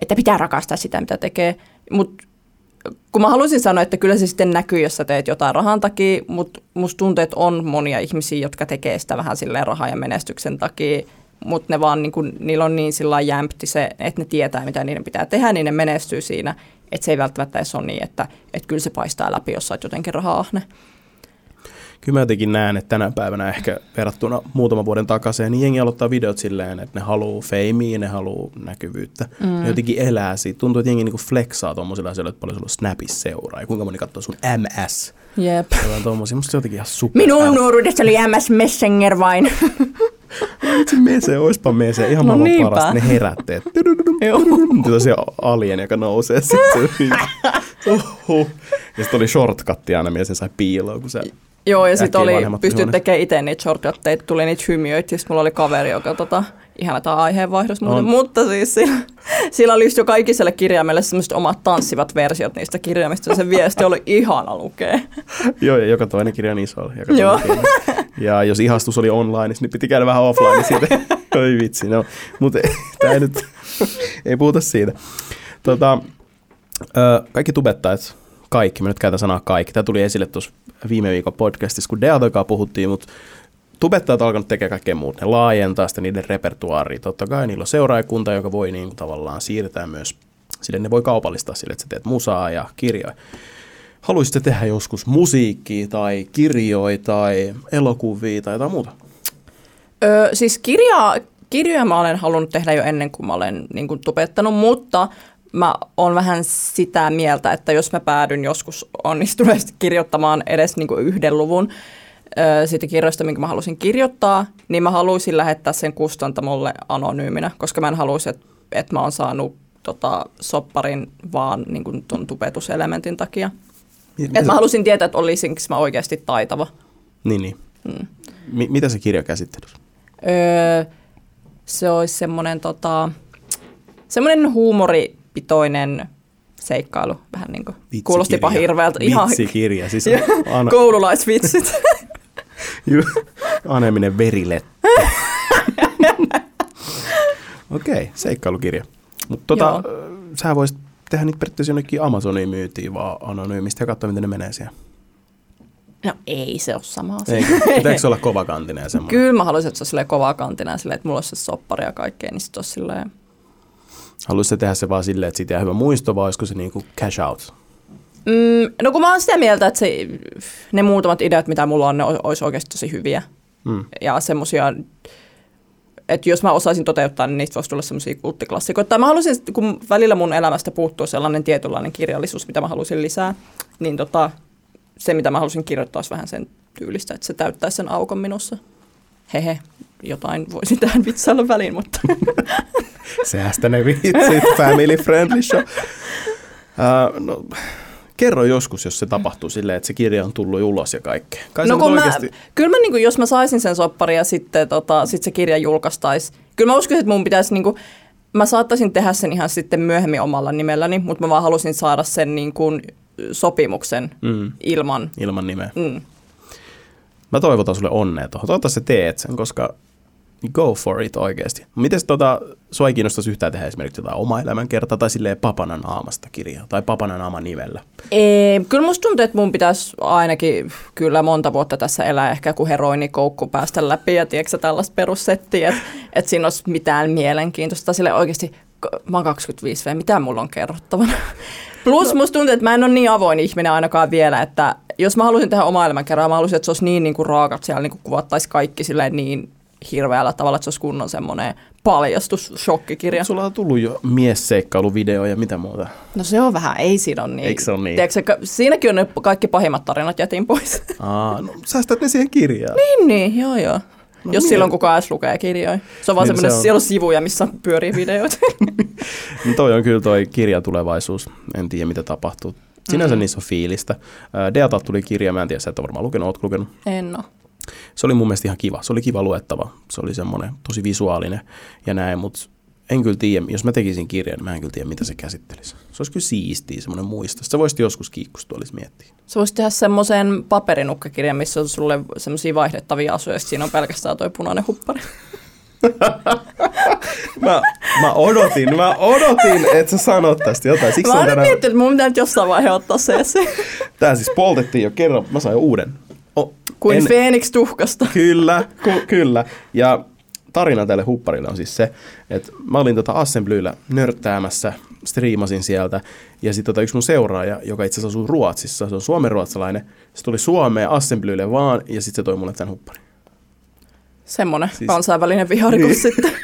S2: että pitää rakastaa sitä, mitä tekee. Mutta kun mä haluaisin sanoa, että kyllä se sitten näkyy, jos sä teet jotain rahan takia, mutta musta tuntuu, että on monia ihmisiä, jotka tekee sitä vähän silleen rahan ja menestyksen takia, mutta ne vaan, niin kun, niillä on niin sillä jämpti se, että ne tietää, mitä niiden pitää tehdä, niin ne menestyy siinä. Että se ei välttämättä edes ole niin, että, että kyllä se paistaa läpi, jos sä oot jotenkin raha-ahne.
S1: Kyllä mä jotenkin näen, että tänä päivänä ehkä verrattuna muutaman vuoden takaisin, niin jengi aloittaa videot silleen, että ne haluaa feimiä, ne haluaa näkyvyyttä. Mm. Ne jotenkin elää siitä. Tuntuu, että jengi niinku flexaa tuommoisilla asioilla, että paljon sulla Snapissa seuraa. Ja kuinka moni katsoo sun MS.
S2: Jep.
S1: Tuommoisia. Musta se jotenkin ihan super.
S2: Minun nuoruudessa oli MS Messenger vain. *laughs*
S1: Itse mese, oispa mese. Ihan no maailman parasta. Ne herätteet. Tosia alien, joka nousee sitten. Ja sitten oli shortcutti aina, millä se sai piiloa, kun se
S2: Joo, ja sitten oli, pystyt tekemään itse niitä shortcutteita, tuli niitä hymiöitä. Siis mulla oli kaveri, joka tota, ihana tämä aiheenvaihdos muuten, mutta siis sillä, sillä oli just jo kaikiselle kirjaimelle semmoiset omat tanssivat versiot niistä kirjaimista, se viesti oli ihana lukea.
S1: Joo, ja joka toinen kirja on iso. Joka Joo. Ja jos ihastus oli online, niin piti käydä vähän offline *laughs* siitä. Oi vitsi, no. Mutta tämä ei nyt, ei puhuta siitä. Tota, kaikki tubettajat, kaikki, mä nyt käytän sanaa kaikki. Tämä tuli esille tuossa viime viikon podcastissa, kun Deatokaa puhuttiin, mutta tubettajat alkanut tekemään kaikkea muuta. Ne laajentaa sitä niiden repertuaaria. Totta kai niillä on seuraajakunta, joka voi niin kuin tavallaan siirtää myös, sille ne voi kaupallistaa sille, että sä teet musaa ja kirjoja. Haluaisitte tehdä joskus musiikkia tai kirjoja tai elokuvia tai jotain muuta?
S2: Öö, siis kirjaa, kirjoja mä olen halunnut tehdä jo ennen kuin mä olen niin kuin tubettanut, mutta mä oon vähän sitä mieltä, että jos mä päädyn joskus onnistuneesti kirjoittamaan edes niin kuin yhden luvun ö, siitä kirjoista, minkä mä halusin kirjoittaa, niin mä haluaisin lähettää sen kustantamolle anonyyminä, koska mä en haluaisi, että, että mä oon saanut tota, sopparin vaan niin kuin ton tupetuselementin takia. Että mä halusin tietää, että olisinko mä oikeasti taitava.
S1: Niin, niin. Hmm. M- mitä se kirja käsitteli?
S2: Öö, se olisi semmoinen tota, semmoinen huumori pitoinen seikkailu. Vähän niin kuin kuulostipa hirveältä.
S1: Ihan... Vitsikirja, siis
S2: Ana... *laughs* Koululaisvitsit. *laughs*
S1: Aneminen verilette. Okei, okay, seikkailukirja. Mutta tota, sä voisit tehdä niitä periaatteessa jonnekin Amazoniin myytiin vaan anonyymisti ja katsoa, miten ne menee siellä.
S2: No ei se ole sama asia.
S1: Eikö se olla *laughs* kovakantinen ja semmoinen?
S2: Kyllä mä haluaisin, että se olisi kovakantinen, silleen, että mulla olisi se soppari ja kaikkea, niin sitten olisi silleen
S1: Haluaisitko tehdä se vaan silleen, että siitä jää hyvä muisto, vai olisiko se niin kuin cash out?
S2: Mm, no kun mä oon sitä mieltä, että se, ne muutamat ideat, mitä mulla on, ne olisi oikeasti tosi hyviä. Mm. Ja semmosia, että jos mä osaisin toteuttaa, niin niistä voisi tulla semmoisia kulttiklassikoita. Tai mä haluaisin, kun välillä mun elämästä puuttuu sellainen tietynlainen kirjallisuus, mitä mä haluaisin lisää, niin tota, se, mitä mä haluaisin kirjoittaa, olisi vähän sen tyylistä, että se täyttäisi sen aukon minussa. Hehe, jotain voisin tähän vitsailla väliin, mutta... *laughs*
S1: Säästä ne vitsit, family friendly show. Uh, *laughs* no, kerro joskus, jos se tapahtuu silleen, että se kirja on tullut ulos ja kaikkea.
S2: Kai no kun oikeasti... mä, kyllä mä, niin kuin, jos mä saisin sen sopparin ja sitten tota, sit se kirja julkaistaisi, kyllä mä uskoisin, että mun pitäisi, niin kuin, mä saattaisin tehdä sen ihan sitten myöhemmin omalla nimelläni, mutta mä vaan halusin saada sen niin kuin, sopimuksen mm. ilman.
S1: Ilman nimeä. Mm. Mä toivotan sulle onnea tuohon. Toivottavasti teet sen, koska go for it oikeasti. Miten tota, sua ei kiinnostaisi yhtään tehdä esimerkiksi jotain oma elämänkertaa tai silleen papana naamasta kirjaa tai papana naama nivellä?
S2: Ei, kyllä musta tuntuu, että mun pitäisi ainakin kyllä monta vuotta tässä elää ehkä kuin heroinikoukku päästä läpi ja tiedätkö tällaista perussettiä, että, että siinä olisi mitään mielenkiintoista. Sille oikeasti, mä oon 25 V, mitä mulla on kerrottavana? Plus no. musta tuntuu, että mä en ole niin avoin ihminen ainakaan vielä, että jos mä haluaisin tehdä oma elämänkerran, mä haluaisin, että se olisi niin, niin kuin raakat siellä, niin kuin kuvattaisi kaikki silleen niin hirveällä tavalla, että se olisi kunnon semmoinen paljastus, shokkikirja.
S1: Sulla on tullut jo miesseikkailuvideo ja mitä muuta.
S2: No se on vähän, ei siinä ole niin.
S1: Eikö se ole niin?
S2: Tiedätkö, siinäkin on ne kaikki pahimmat tarinat jätin pois.
S1: Aa, no säästät ne siihen kirjaan.
S2: niin, niin, joo joo. No Jos niin. silloin kukaan edes lukee kirjoja. Se on vaan niin semmoinen, se on. siellä on sivuja, missä pyörii videoita. *laughs*
S1: no toi on kyllä toi kirja tulevaisuus. En tiedä, mitä tapahtuu. Sinänsä mm. niissä on fiilistä. Deata tuli kirja, mä en tiedä, sä et ole varmaan lukenut, oot lukenut?
S2: En ole
S1: se oli mun mielestä ihan kiva. Se oli kiva luettava. Se oli semmoinen tosi visuaalinen ja näin, mutta en kyllä tiedä, jos mä tekisin kirjan, niin mä en kyllä tiedä, mitä se käsittelisi. Se olisi kyllä siistiä, semmoinen muisto. Se voisi joskus kiikkustuolissa miettiä.
S2: Se voisi tehdä semmoisen paperinukkakirjan, missä on sulle semmoisia vaihdettavia asuja, ja siinä on pelkästään toi punainen huppari. *laughs*
S1: mä, mä, odotin, mä odotin, että sä sanot tästä jotain.
S2: Siksi mä olen tänään... miettinyt, että mun pitää nyt jossain vaiheessa ottaa se esiin.
S1: Tää siis poltettiin jo kerran, mä sain jo uuden
S2: Kuin en, Phoenix tuhkasta.
S1: Kyllä, ku, kyllä. Ja tarina tälle hupparille on siis se, että mä olin tota Assemblyllä nörttäämässä, striimasin sieltä, ja sitten tota yksi mun seuraaja, joka itse asiassa asuu Ruotsissa, se on suomenruotsalainen, se tuli Suomeen Assemblylle vaan, ja sitten se toi mulle tämän hupparin.
S2: Semmoinen siis, kansainvälinen viharikos niin. sitten. *laughs*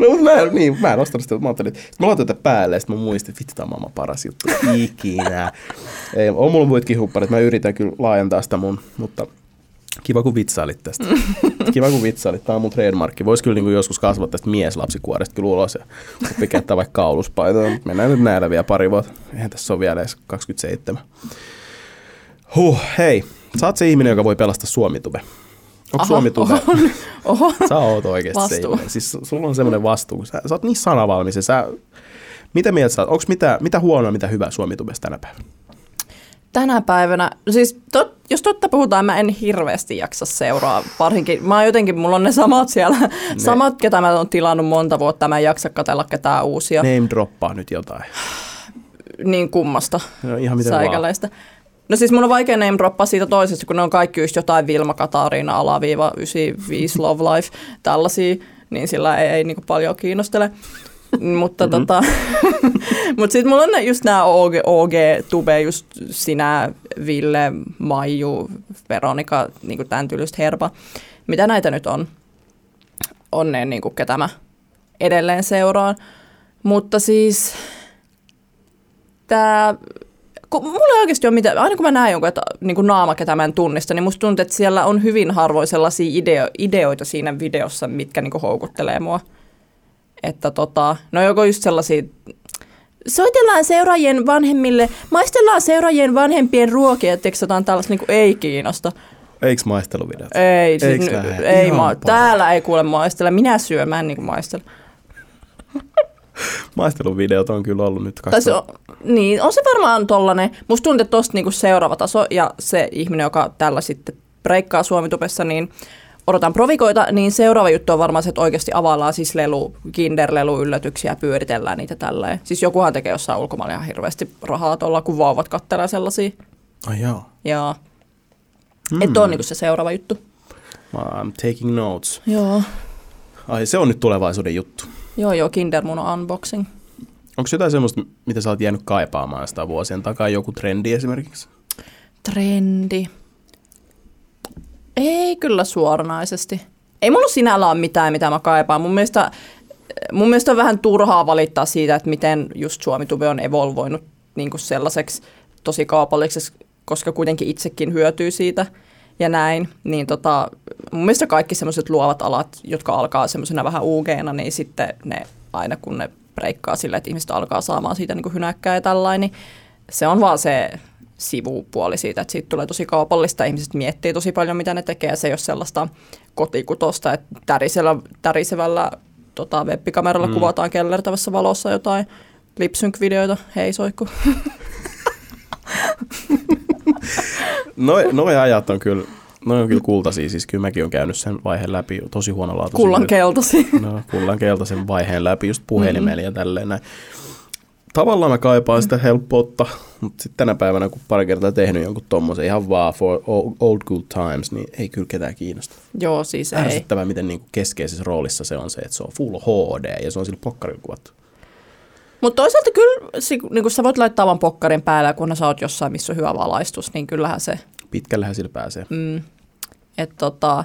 S1: no, mutta mä, en, niin, mä en ostanut sitä, mä ajattelin, että mä laitan tätä päälle, ja sitten mä muistin, että vittu, tämä on maailman paras juttu ikinä. *laughs* Ei, on mulla muitakin hupparit, mä yritän kyllä laajentaa sitä mun, mutta Kiva kun vitsailit tästä. *laughs* Kiva kun vitsailit. Tämä on mun trademarkki. Voisi kyllä niin kuin joskus kasvaa tästä mieslapsikuoresta kyllä ulos ja pikättää vaikka kauluspaitoa. Mennään nyt näillä vielä pari vuotta. Eihän tässä ole vielä edes 27. Huh, hei. Sä oot se ihminen, joka voi pelastaa Suomitube. Onko Suomi Tube?
S2: Oho. *laughs*
S1: Sä oot oikeasti vastuu. se Siis sulla on semmoinen vastuu. Sä, sä oot niin sanavalmis. Sä, mitä mieltä sä oot? Onko mitä, mitä huonoa, mitä hyvää Suomi Tubesta tänä päivänä?
S2: Tänä päivänä, siis tot, jos totta puhutaan, mä en hirveästi jaksa seuraa. Varsinkin, mä jotenkin, mulla on ne samat siellä, ne. samat, ketä mä oon tilannut monta vuotta, mä en jaksa katella ketään uusia.
S1: Name droppaa nyt jotain.
S2: niin kummasta.
S1: No ihan miten.
S2: Vaan. No siis mun on vaikea name droppaa siitä toisesta, kun ne on kaikki just jotain Vilma Katariina, alaviiva 95 Love Life, tällaisia, niin sillä ei, ei niinku paljon kiinnostele. *laughs* mutta mm-hmm. tota, *laughs* mut sitten mulla on just nämä OG, OG tube, just sinä, Ville, Maiju, Veronika, niinku tämän tyylistä herpa. Mitä näitä nyt on? On ne, niinku, ketä mä edelleen seuraan. Mutta siis tämä kun mulla ei oikeasti ole mitään, aina kun mä näen jonkun että, niin kuin naama, ketä mä en tunnista, niin musta tuntuu, että siellä on hyvin harvoin sellaisia ideo, ideoita siinä videossa, mitkä niin kuin houkuttelee mua. Että tota, no joko just sellaisia, soitellaan seuraajien vanhemmille, maistellaan seuraajien vanhempien ruokia, että jotain tällaista niin kuin ei kiinnosta.
S1: Eikö maisteluvideot?
S2: Ei, siis, ei ma- täällä ei kuule maistella. Minä syön, mä en niin kuin maistella. *laughs*
S1: Maisteluvideot on kyllä ollut nyt kaksi.
S2: on, niin, on se varmaan tollanen. Musta tuntuu, että tosta niinku seuraava taso ja se ihminen, joka tällä sitten breikkaa Suomitupessa, niin odotan provikoita, niin seuraava juttu on varmaan se, että oikeasti availlaan siis lelu, kinderlelu yllätyksiä pyöritellään niitä tälleen. Siis jokuhan tekee jossain ulkomailla ihan hirveästi rahaa tuolla, kun vauvat kattelee sellaisia.
S1: Ai joo.
S2: Joo. Mm. Että on niinku se seuraava juttu.
S1: I'm taking notes.
S2: Joo.
S1: Ai se on nyt tulevaisuuden juttu.
S2: Joo, joo, Kindermuno unboxing.
S1: Onko jotain semmoista, mitä sä oot jäänyt kaipaamaan sitä vuosien takaa, joku trendi esimerkiksi?
S2: Trendi? Ei kyllä suoranaisesti. Ei mulla sinällä ole mitään, mitä mä kaipaan. Mun mielestä, mun mielestä on vähän turhaa valittaa siitä, että miten just Suomi-tube on evolvoinut niin kuin sellaiseksi tosi kaupalliseksi, koska kuitenkin itsekin hyötyy siitä ja näin. Niin tota, mun mielestä kaikki semmoiset luovat alat, jotka alkaa semmoisena vähän uugeena, niin sitten ne aina kun ne breikkaa sille, että ihmiset alkaa saamaan siitä niin hynäkkää ja tällainen, niin se on vaan se sivupuoli siitä, että siitä tulee tosi kaupallista. Ihmiset miettii tosi paljon, mitä ne tekee, se ei ole sellaista kotikutosta, että tärisellä, tärisevällä tota, webbikameralla mm. kuvataan kellertävässä valossa jotain lipsynk-videoita. Hei soikku. *laughs*
S1: Noi, noi ajat on kyllä No on kyllä kultaisia, siis kyllä mäkin olen käynyt sen vaiheen läpi tosi huonolaatuisia.
S2: Kullan keltaisia. *laughs*
S1: No, kullan keltaisen vaiheen läpi just puhelimella mm-hmm. ja tälleen näin. Tavallaan mä kaipaan sitä helppoutta, mutta sitten tänä päivänä, kun pari kertaa tehnyt jonkun tommosen ihan vaan for old good times, niin ei kyllä ketään kiinnosta.
S2: Joo, siis ei.
S1: Ärsyttävää, miten niinku keskeisessä roolissa se on se, että se on full HD ja se on sillä pokkarilla kuvattu.
S2: Mutta toisaalta kyllä, niin kun sä voit laittaa vaan pokkarin päällä, kun sä oot jossain, missä on hyvä valaistus, niin kyllähän se...
S1: Pitkällähän sillä pääsee.
S2: Mm, et tota,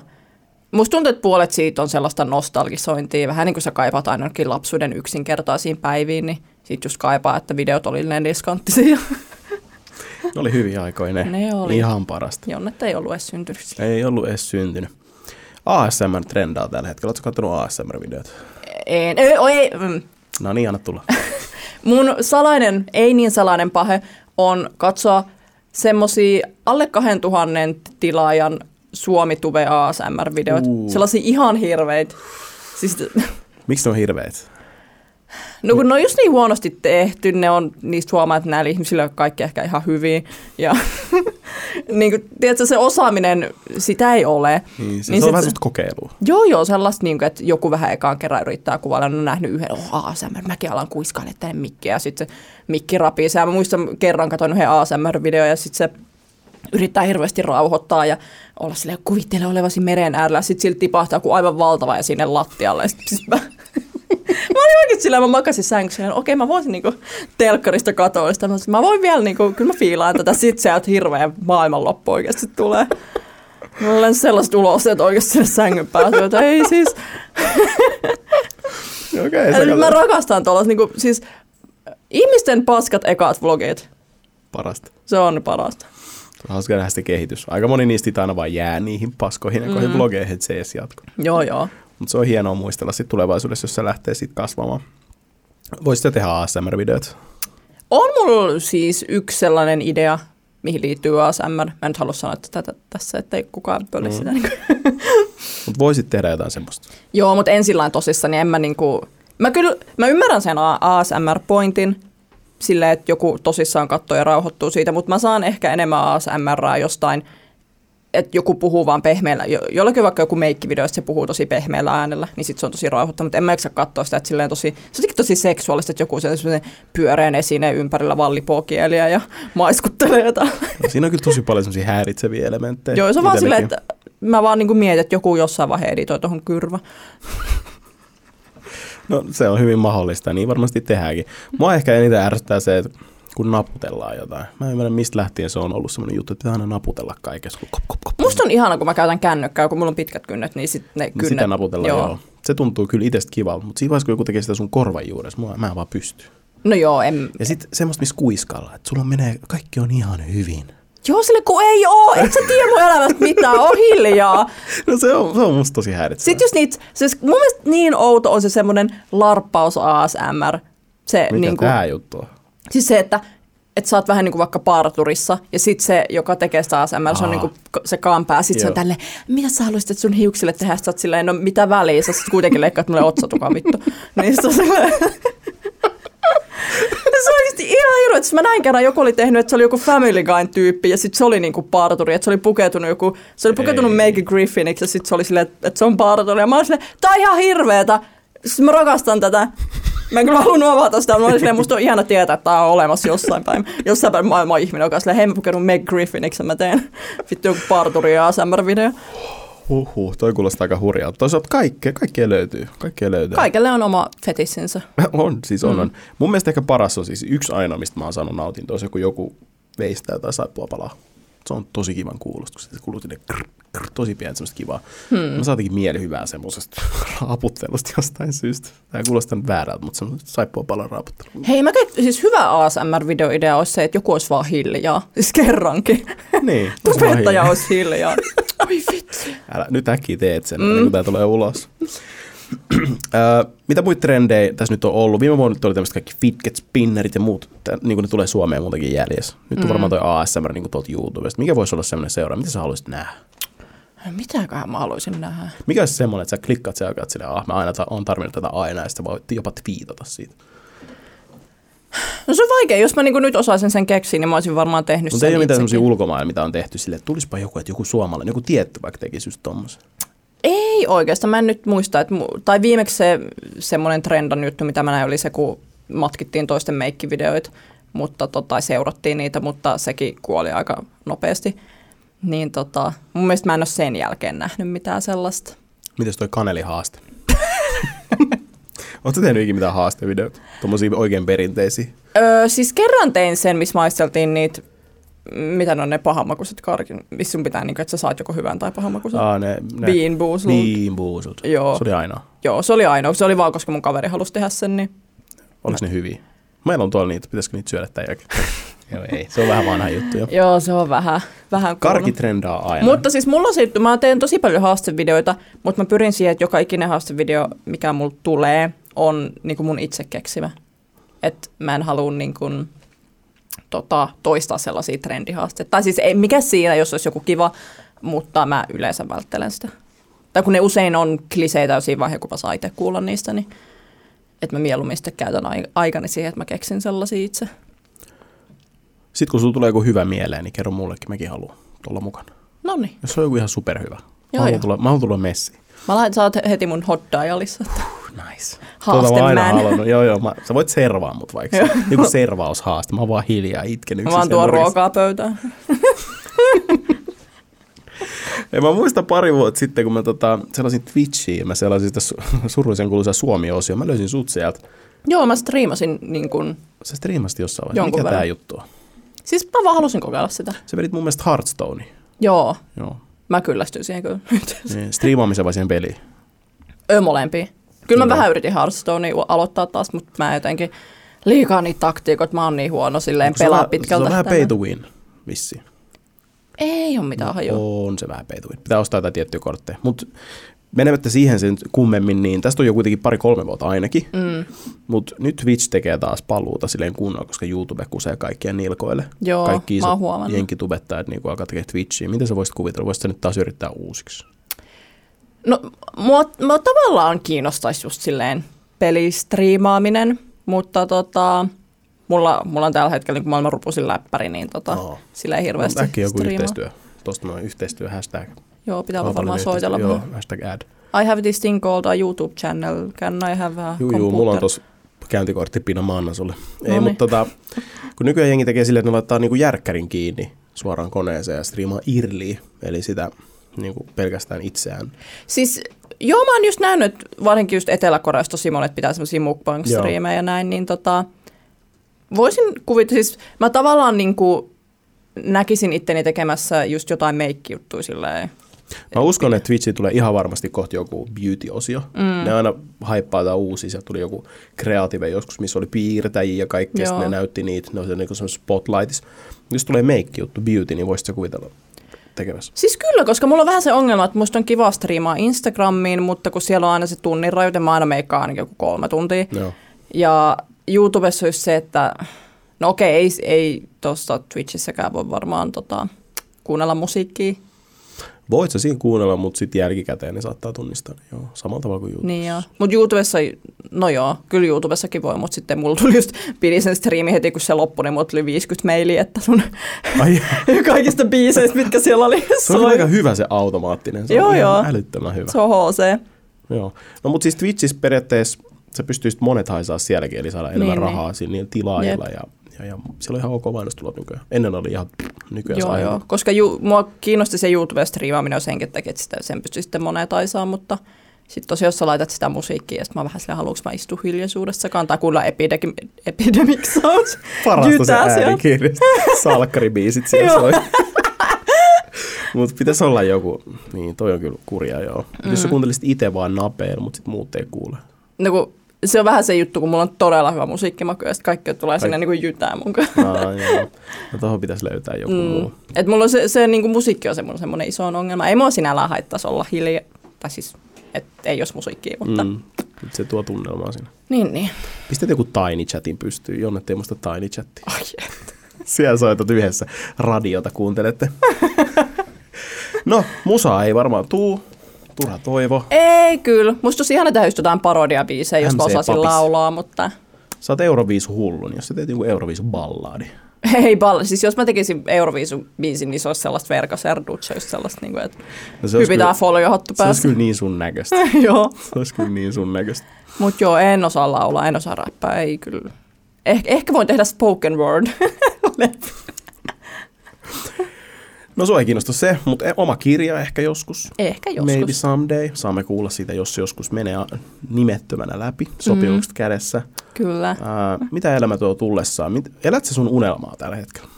S2: musta tuntuu, että puolet siitä on sellaista nostalgisointia, vähän niin kuin sä kaipaat ainakin lapsuuden yksinkertaisiin päiviin, niin sit just kaipaa, että videot oli neliskanttisia.
S1: Ne oli hyviä aikoja ne. *laughs*
S2: ne oli.
S1: Ihan parasta.
S2: Jonnet ei ollut edes syntynyt.
S1: Ei ollut edes syntynyt. ASMR trendaa tällä hetkellä. Oletko katsonut ASMR-videot?
S2: En. Ei, ei.
S1: No niin, anna tulla. *laughs*
S2: Mun salainen, ei niin salainen pahe on katsoa semmosia alle 2000 tilaajan Suomi Tuve ASMR-videot. Uh. Sellaisia ihan hirveitä. Siis...
S1: Miksi ne on hirveitä?
S2: No kun ne on just niin huonosti tehty, ne on, niistä huomaa, että näillä ihmisillä on kaikki ehkä ihan hyvin. Ja *laughs* niin kuin, tiedätkö, se osaaminen, sitä ei ole.
S1: Niin, se, niin se on vähän sellaista kokeilua.
S2: Joo, joo, sellaista, niin kuin, että joku vähän ekaan kerran yrittää kuvailla, on nähnyt yhden, oh, ASMR, mäkin alan kuiskailla tänne mikkiä, ja sitten se mikki rapii. Mä muistan kerran katsoin yhden ASMR-video, ja sitten se yrittää hirveästi rauhoittaa ja olla sille kuvittele olevasi meren äärellä, sitten silti tipahtaa kuin aivan valtava ja sinne lattialle. Sitten siis mä, mä olin oikein sillä, mä makasin sängyssä, okei, mä voisin niinku telkkarista katoa sitä. Mä voin vielä, niinku, kyllä mä fiilaan tätä, sit se hirveä maailmanloppu oikeasti tulee. Mä olen sellaiset ulos, että oikeasti sinne sängyn päätyy, että ei siis. *laughs*
S1: Okei, okay,
S2: mä rakastan tuolla, niinku, siis ihmisten paskat ekat vlogit.
S1: Parasta.
S2: Se on parasta.
S1: Hauska nähdä sitä kehitys. Aika moni niistä aina vaan jää niihin paskoihin ja mm. vlogeihin, että se edes jatkuu.
S2: Joo, joo.
S1: Mutta se on hienoa muistella sitten tulevaisuudessa, jos se lähtee sitten kasvamaan. Voisitte tehdä ASMR-videot?
S2: On mulla siis yksi sellainen idea, mihin liittyy ASMR. Mä en halua sanoa tätä tässä, ettei kukaan pölle mm. *laughs* sitä. Niin
S1: mutta voisit tehdä jotain semmoista.
S2: Joo, mutta en sillä tosissa, niin en mä niinku... Mä kyllä, mä ymmärrän sen ASMR-pointin, silleen, että joku tosissaan katsoo ja rauhoittuu siitä, mutta mä saan ehkä enemmän ASMRaa jostain – että joku puhuu vaan pehmeällä, jo, jollakin vaikka joku meikkivideo, että se puhuu tosi pehmeällä äänellä, niin sitten se on tosi rauhoittava, mutta en mä eksä katsoa sitä, että silleen tosi, se on tosi seksuaalista, että joku se pyöreän esine ympärillä vallipoo kieliä ja maiskuttelee jotain.
S1: No, siinä on kyllä tosi paljon semmoisia häiritseviä elementtejä.
S2: Joo, se on vaan silleen, että mä vaan niin mietin, että joku jossain vaiheessa editoi tuohon kyrvä.
S1: No se on hyvin mahdollista, niin varmasti tehdäänkin. Mua ehkä eniten ärsyttää se, että kun naputellaan jotain. Mä en ymmärrä, mistä lähtien se on ollut sellainen juttu, että pitää aina naputella kaikessa. Kop, kop, kop.
S2: Musta on ihana, kun mä käytän kännykkää, kun mulla on pitkät kynnet, niin sit ne kynnet...
S1: Sitä naputellaan, joo. joo. Se tuntuu kyllä itsestä kivalta, mutta siinä vaiheessa, kun joku tekee sitä sun korvan juuressa, mä, mä en vaan pysty.
S2: No joo, en...
S1: Ja sitten semmoista, missä kuiskalla, että sulla menee, kaikki on ihan hyvin.
S2: Joo, sille kun ei oo, et sä tiedä mun elämästä mitään, on hiljaa. *laughs*
S1: No se on, se on musta tosi häiritsevää.
S2: Sitten just niitä, siis mun mielestä niin outo on se semmoinen larppaus ASMR. Se,
S1: Mikä niin kuin, tää juttu on?
S2: Siis se, että että sä oot vähän niin kuin vaikka parturissa, ja sitten se, joka tekee sitä ASMR, se on niin kuin se kampää, sitten se on tälle, mitä sä haluaisit, että sun hiuksille tehdä, sä oot silleen, no mitä väliä, sä sitten kuitenkin leikkaat mulle otsatukan vittu. *laughs* niin *laughs* se on silleen, se on ihan hirveä, että mä näin kerran, joku oli tehnyt, että se oli joku Family Guy-tyyppi ja sitten se oli niinku parturi, että se oli pukeutunut joku, se oli pukeutunut Maggie Griffiniksi ja sitten se oli silleen, että, että se on parturi ja mä olin silleen, tää on ihan hirveetä, siis mä rakastan tätä. Mä en kyllä halunnut avata sitä, mutta silleen, musta on ihana tietää, että tämä on olemassa jossain päin. Jossain päin maailman ihminen, joka on silleen, hei mä pukenut Meg Griffiniksi, mä teen vittu joku parturi ja ASMR-video.
S1: Huhhuh, toi kuulostaa aika hurjalta. Toisaalta kaikkea, kaikkea löytyy. Kaikkea löytyy.
S2: Kaikelle on oma fetissinsä. *laughs*
S1: on, siis on, mm. on. Mun mielestä ehkä paras on siis yksi aina, mistä mä oon saanut nautintoa, se kun joku veistää tai saippua palaa. Se on tosi kivan kuulostus. Se kuuluu krr, krr, tosi pientä semmoista kivaa. Hmm. Mä mieli hyvää semmoisesta *laughs* raaputtelusta jostain syystä. Tämä kuulostaa nyt väärältä, mutta semmoista saippua palan raaputtelu.
S2: Hei, mä käyn, siis hyvä ASMR-videoidea olisi se, että joku olisi vaan hiljaa. Siis kerrankin.
S1: Niin. *laughs*
S2: Tubettaja olisi hiljaa. *laughs* Oi vitsi.
S1: Älä, nyt äkkiä teet sen, mm. kun tämä tulee ulos. *clears throat* mitä muita trendejä tässä nyt on ollut? Viime vuonna oli tämmöiset kaikki fidget spinnerit ja muut, tää, niin kuin ne tulee Suomeen muutenkin jäljessä. Nyt on mm. varmaan toi ASMR niin tuolta YouTubesta. Mikä voisi olla semmoinen seura? Mitä sä haluaisit nähdä?
S2: Mitäköhän mä haluaisin nähdä?
S1: Mikä olisi semmoinen, että sä klikkaat sen aikaa, että silleen, ah, mä aina ta- on tarvinnut tätä aina, ja sitten voit jopa twiitata siitä.
S2: No se on vaikea. Jos mä niinku nyt osaisin sen keksiä, niin mä olisin varmaan tehnyt
S1: Mutta
S2: sen
S1: ei ole mitään sellaisia ulkomailla, mitä on tehty sille, että tulispa joku, että joku suomalainen, joku tietty vaikka tekisi just tommosen.
S2: Ei oikeastaan, mä en nyt muista, että, mu- tai viimeksi se semmoinen trendan juttu, mitä mä näin, oli se, kun matkittiin toisten meikkivideoita, mutta tota, seurattiin niitä, mutta sekin kuoli aika nopeasti. Niin tota, mun mielestä mä en ole sen jälkeen nähnyt mitään sellaista.
S1: Mites toi kanelihaaste? *laughs* Oletko tehnyt ikinä mitään haastevideoita? Tuommoisia oikein perinteisiä.
S2: Öö, siis kerran tein sen, missä maisteltiin niitä, mitä ne on ne pahamakuiset karkin, missä sun pitää, niin kuin, että sä saat joko hyvän tai pahamakuisen.
S1: Aa, ne, ne.
S2: Bean Boozled.
S1: Bean Boozled.
S2: Joo.
S1: Se oli ainoa.
S2: Joo, se oli ainoa. Se oli vaan, koska mun kaveri halusi tehdä sen, niin
S1: Oliko ne hyviä? Meillä on tuolla niitä, pitäisikö niitä syödä tämän jälkeen? *laughs* Joo, ei. Se on vähän vanha juttu jo.
S2: joo, se on vähän, vähän.
S1: Karki trendaa aina.
S2: Mutta siis mulla on se, mä teen tosi paljon haastevideoita, mutta mä pyrin siihen, että joka ikinen haastevideo, mikä mulla tulee, on niin mun itse keksimä. Että mä en halua niin kuin, tota, toistaa sellaisia trendihaasteita. Tai siis ei mikä siinä, jos olisi joku kiva, mutta mä yleensä välttelen sitä. Tai kun ne usein on kliseitä jo siinä vaiheessa, kun mä saan itse kuulla niistä, niin että mä mieluummin sitten käytän ai- aikani siihen, että mä keksin sellaisia itse.
S1: Sitten kun sulla tulee joku hyvä mieleen, niin kerro mullekin, mäkin haluan olla mukana.
S2: No niin.
S1: Jos se on joku ihan superhyvä. Mä
S2: Joo,
S1: haluan
S2: joo.
S1: tulla, mä haluan tulla messiin.
S2: Mä laitan, sä oot heti mun hot dialissa.
S1: Nice. Tuota mä aina
S2: man.
S1: halunnut. Joo, joo. Mä, sä voit servaa mut vaikka. Joku servaushaaste. Mä oon vaan hiljaa itken
S2: Mä
S1: yksin
S2: vaan
S1: siellä
S2: tuon ruokaa pöytään. *laughs*
S1: Ja mä muistan pari vuotta sitten, kun mä tota, selasin Twitchiin, mä selasin sitä su- *laughs* surullisen kuuluisa Suomi-osio. Mä löysin sut sieltä.
S2: Joo, mä striimasin niin kun,
S1: Sä striimasit jossain vaiheessa. Mikä
S2: verran.
S1: tää juttu on?
S2: siis mä vaan halusin kokeilla sitä.
S1: Se vedit mun mielestä Hearthstonea.
S2: Joo,
S1: Joo.
S2: mä kyllästyin siihen kyllä.
S1: Niin, striimaamisen vai siihen peliin?
S2: Ö, molempia. Kyllä mä
S1: Joo.
S2: vähän yritin Hearthstonea aloittaa taas, mutta mä jotenkin liikaa niitä taktiikoita, mä oon niin huono silleen
S1: Se on
S2: pelaa
S1: vähän-
S2: pitkältä.
S1: Se on vähän pay to win, vissiin.
S2: Ei ole mitään hajua.
S1: On se vähän pay to win. Pitää ostaa jotain tiettyjä kortteja. Mutta menemättä siihen sen kummemmin, niin tästä on jo kuitenkin pari-kolme vuotta ainakin.
S2: Mm.
S1: Mutta nyt Twitch tekee taas paluuta silleen kunnolla, koska YouTube kusee kaikkien nilkoille.
S2: Joo,
S1: Kaikki
S2: mä oon huomannut.
S1: jenkitubettajat niin alkaa tekemään Twitchiä. Miten sä voisit kuvitella? Voisit sä nyt taas yrittää uusiksi?
S2: No, mua, mua tavallaan kiinnostaisi just silleen pelistriimaaminen, mutta tota, mulla, mulla on tällä hetkellä niin maailman rupusin läppäri, niin tota,
S1: Oo.
S2: sillä ei hirveästi
S1: No, äkkiä joku
S2: striimaa.
S1: yhteistyö. Tuosta noin yhteistyö hashtag.
S2: Joo, pitää
S1: Kaupallinen
S2: varmaan soitella.
S1: Joo, hashtag ad.
S2: I have this thing called a YouTube channel. Can I have a
S1: Juu, juu, mulla on tuossa käyntikortti Pina Manna sulle. Ei,
S2: Noniin.
S1: mutta tota, kun nykyään jengi tekee silleen, että ne laittaa niinku järkkärin kiinni suoraan koneeseen ja striimaa irliä, eli sitä niinku pelkästään itseään.
S2: Siis joo, mä oon just nähnyt, varsinkin just Etelä-Koreasta tosi monet pitää semmoisia mukbang-striimejä ja näin, niin tota, voisin kuvitella, siis mä tavallaan niinku näkisin itteni tekemässä just jotain meikkijuttuja silleen.
S1: Mä uskon, että Twitchiin tulee ihan varmasti kohti joku beauty-osio. Mm. Ne aina haippaa jotain uusia. Sieltä tuli joku kreative joskus, missä oli piirtäjiä ja kaikkea. Sitten ne näytti niitä. Ne oli niinku semmoisessa spotlightissa. Jos tulee meikki-juttu, beauty, niin voisit sä kuvitella tekemässä.
S2: Siis kyllä, koska mulla on vähän se ongelma, että musta on kiva striimaa Instagramiin, mutta kun siellä on aina se tunnin rajoite, mä aina meikkaan ainakin joku kolme tuntia.
S1: Joo.
S2: Ja YouTubessa olisi se, että no okei, ei, ei tuossa Twitchissäkään voi varmaan tota, kuunnella musiikkia.
S1: Voit sä siinä kuunnella, mutta sitten jälkikäteen ne saattaa tunnistaa. Joo, samalla tavalla kuin YouTube.
S2: Niin joo. Mutta YouTubessa, no joo, kyllä YouTubessakin voi, mutta sitten mulla tuli just, pidin sen striimi heti kun se loppui, niin mulla tuli 50 mailia, että sun *laughs*
S1: Ai, *laughs*
S2: kaikista biiseistä, mitkä siellä oli.
S1: se on aika hyvä se automaattinen. Se
S2: Joo,
S1: on
S2: joo.
S1: älyttömän hyvä.
S2: Se on HC.
S1: Joo. No mutta siis Twitchissä periaatteessa sä pystyisit monetaisaa sielläkin, eli saada enemmän
S2: Niin,
S1: niin, rahaa niin. niillä tilaajilla. Ja, ja, ja, siellä on ihan ok mainostulot nykyään. Ennen oli ihan nykyään
S2: Joo, joo. Koska ju, mua kiinnosti se YouTube-striimaaminen jo senkin takia, että sitä, sen pystyy sitten monetaisaa, mutta sitten tosiaan, jos sä laitat sitä musiikkia, ja sit mä vähän silleen, haluanko mä istua hiljaisuudessakaan, tai kuulla epidemic, epidemic sounds.
S1: Parasta se äänikirjasta. Salkkaribiisit siellä soi. Mutta pitäisi olla joku, niin toi on kyllä kurja joo. Mm. Jos sä kuuntelisit itse vaan napeen, mutta sit muut ei kuule.
S2: No kun, se on vähän se juttu, kun mulla on todella hyvä musiikkimaku, ja sitten kaikki tulee sinne
S1: Ai.
S2: niin kuin jytää mun kanssa.
S1: Aa, joo. No tohon pitäisi löytää joku mm. Muu.
S2: Et mulla on se, se niin kuin musiikki on semmoinen, semmoinen iso ongelma. Ei mua sinällään haittaisi olla hiljaa, tai siis, et ei jos musiikkia, mutta mm.
S1: Se tuo tunnelmaa siinä.
S2: niin niin.
S1: Pistät joku Tiny Chatin pystyyn, Jonne tee musta Tiny Chatti.
S2: Ai, *laughs*
S1: Siellä soitat yhdessä radiota, kuuntelette. *laughs* no, musaa ei varmaan tuu. Turha toivo.
S2: Ei kyllä. Musta olisi ihana tehdä just jotain parodiabiisejä, jos
S1: MC
S2: osaisin
S1: Papis.
S2: laulaa, mutta
S1: Sä oot Euroviisu hullu, niin jos sä teet joku Euroviisu ballaadi.
S2: Ei ball, siis jos mä tekisin Euroviisu-biisin, niin se olisi sellaista verkaserduut, just sellaista, niin kuin, että
S1: No se kyllä,
S2: foliohattu
S1: se olisi
S2: päässä.
S1: kyllä niin sun näköistä. *laughs*
S2: joo.
S1: Se olisi kyllä niin sun näköistä.
S2: Mutta joo, en osaa laulaa, en osaa räppää, ei kyllä. Eh, ehkä voin tehdä spoken word. *laughs*
S1: No sua ei kiinnosta se, mutta e- oma kirja ehkä joskus.
S2: ehkä joskus.
S1: Maybe someday. Saamme kuulla siitä, jos se joskus menee nimettömänä läpi, sopimukset mm. kädessä.
S2: Kyllä.
S1: Ää, mitä elämä tuo tullessaan? Elät sä sun unelmaa tällä hetkellä?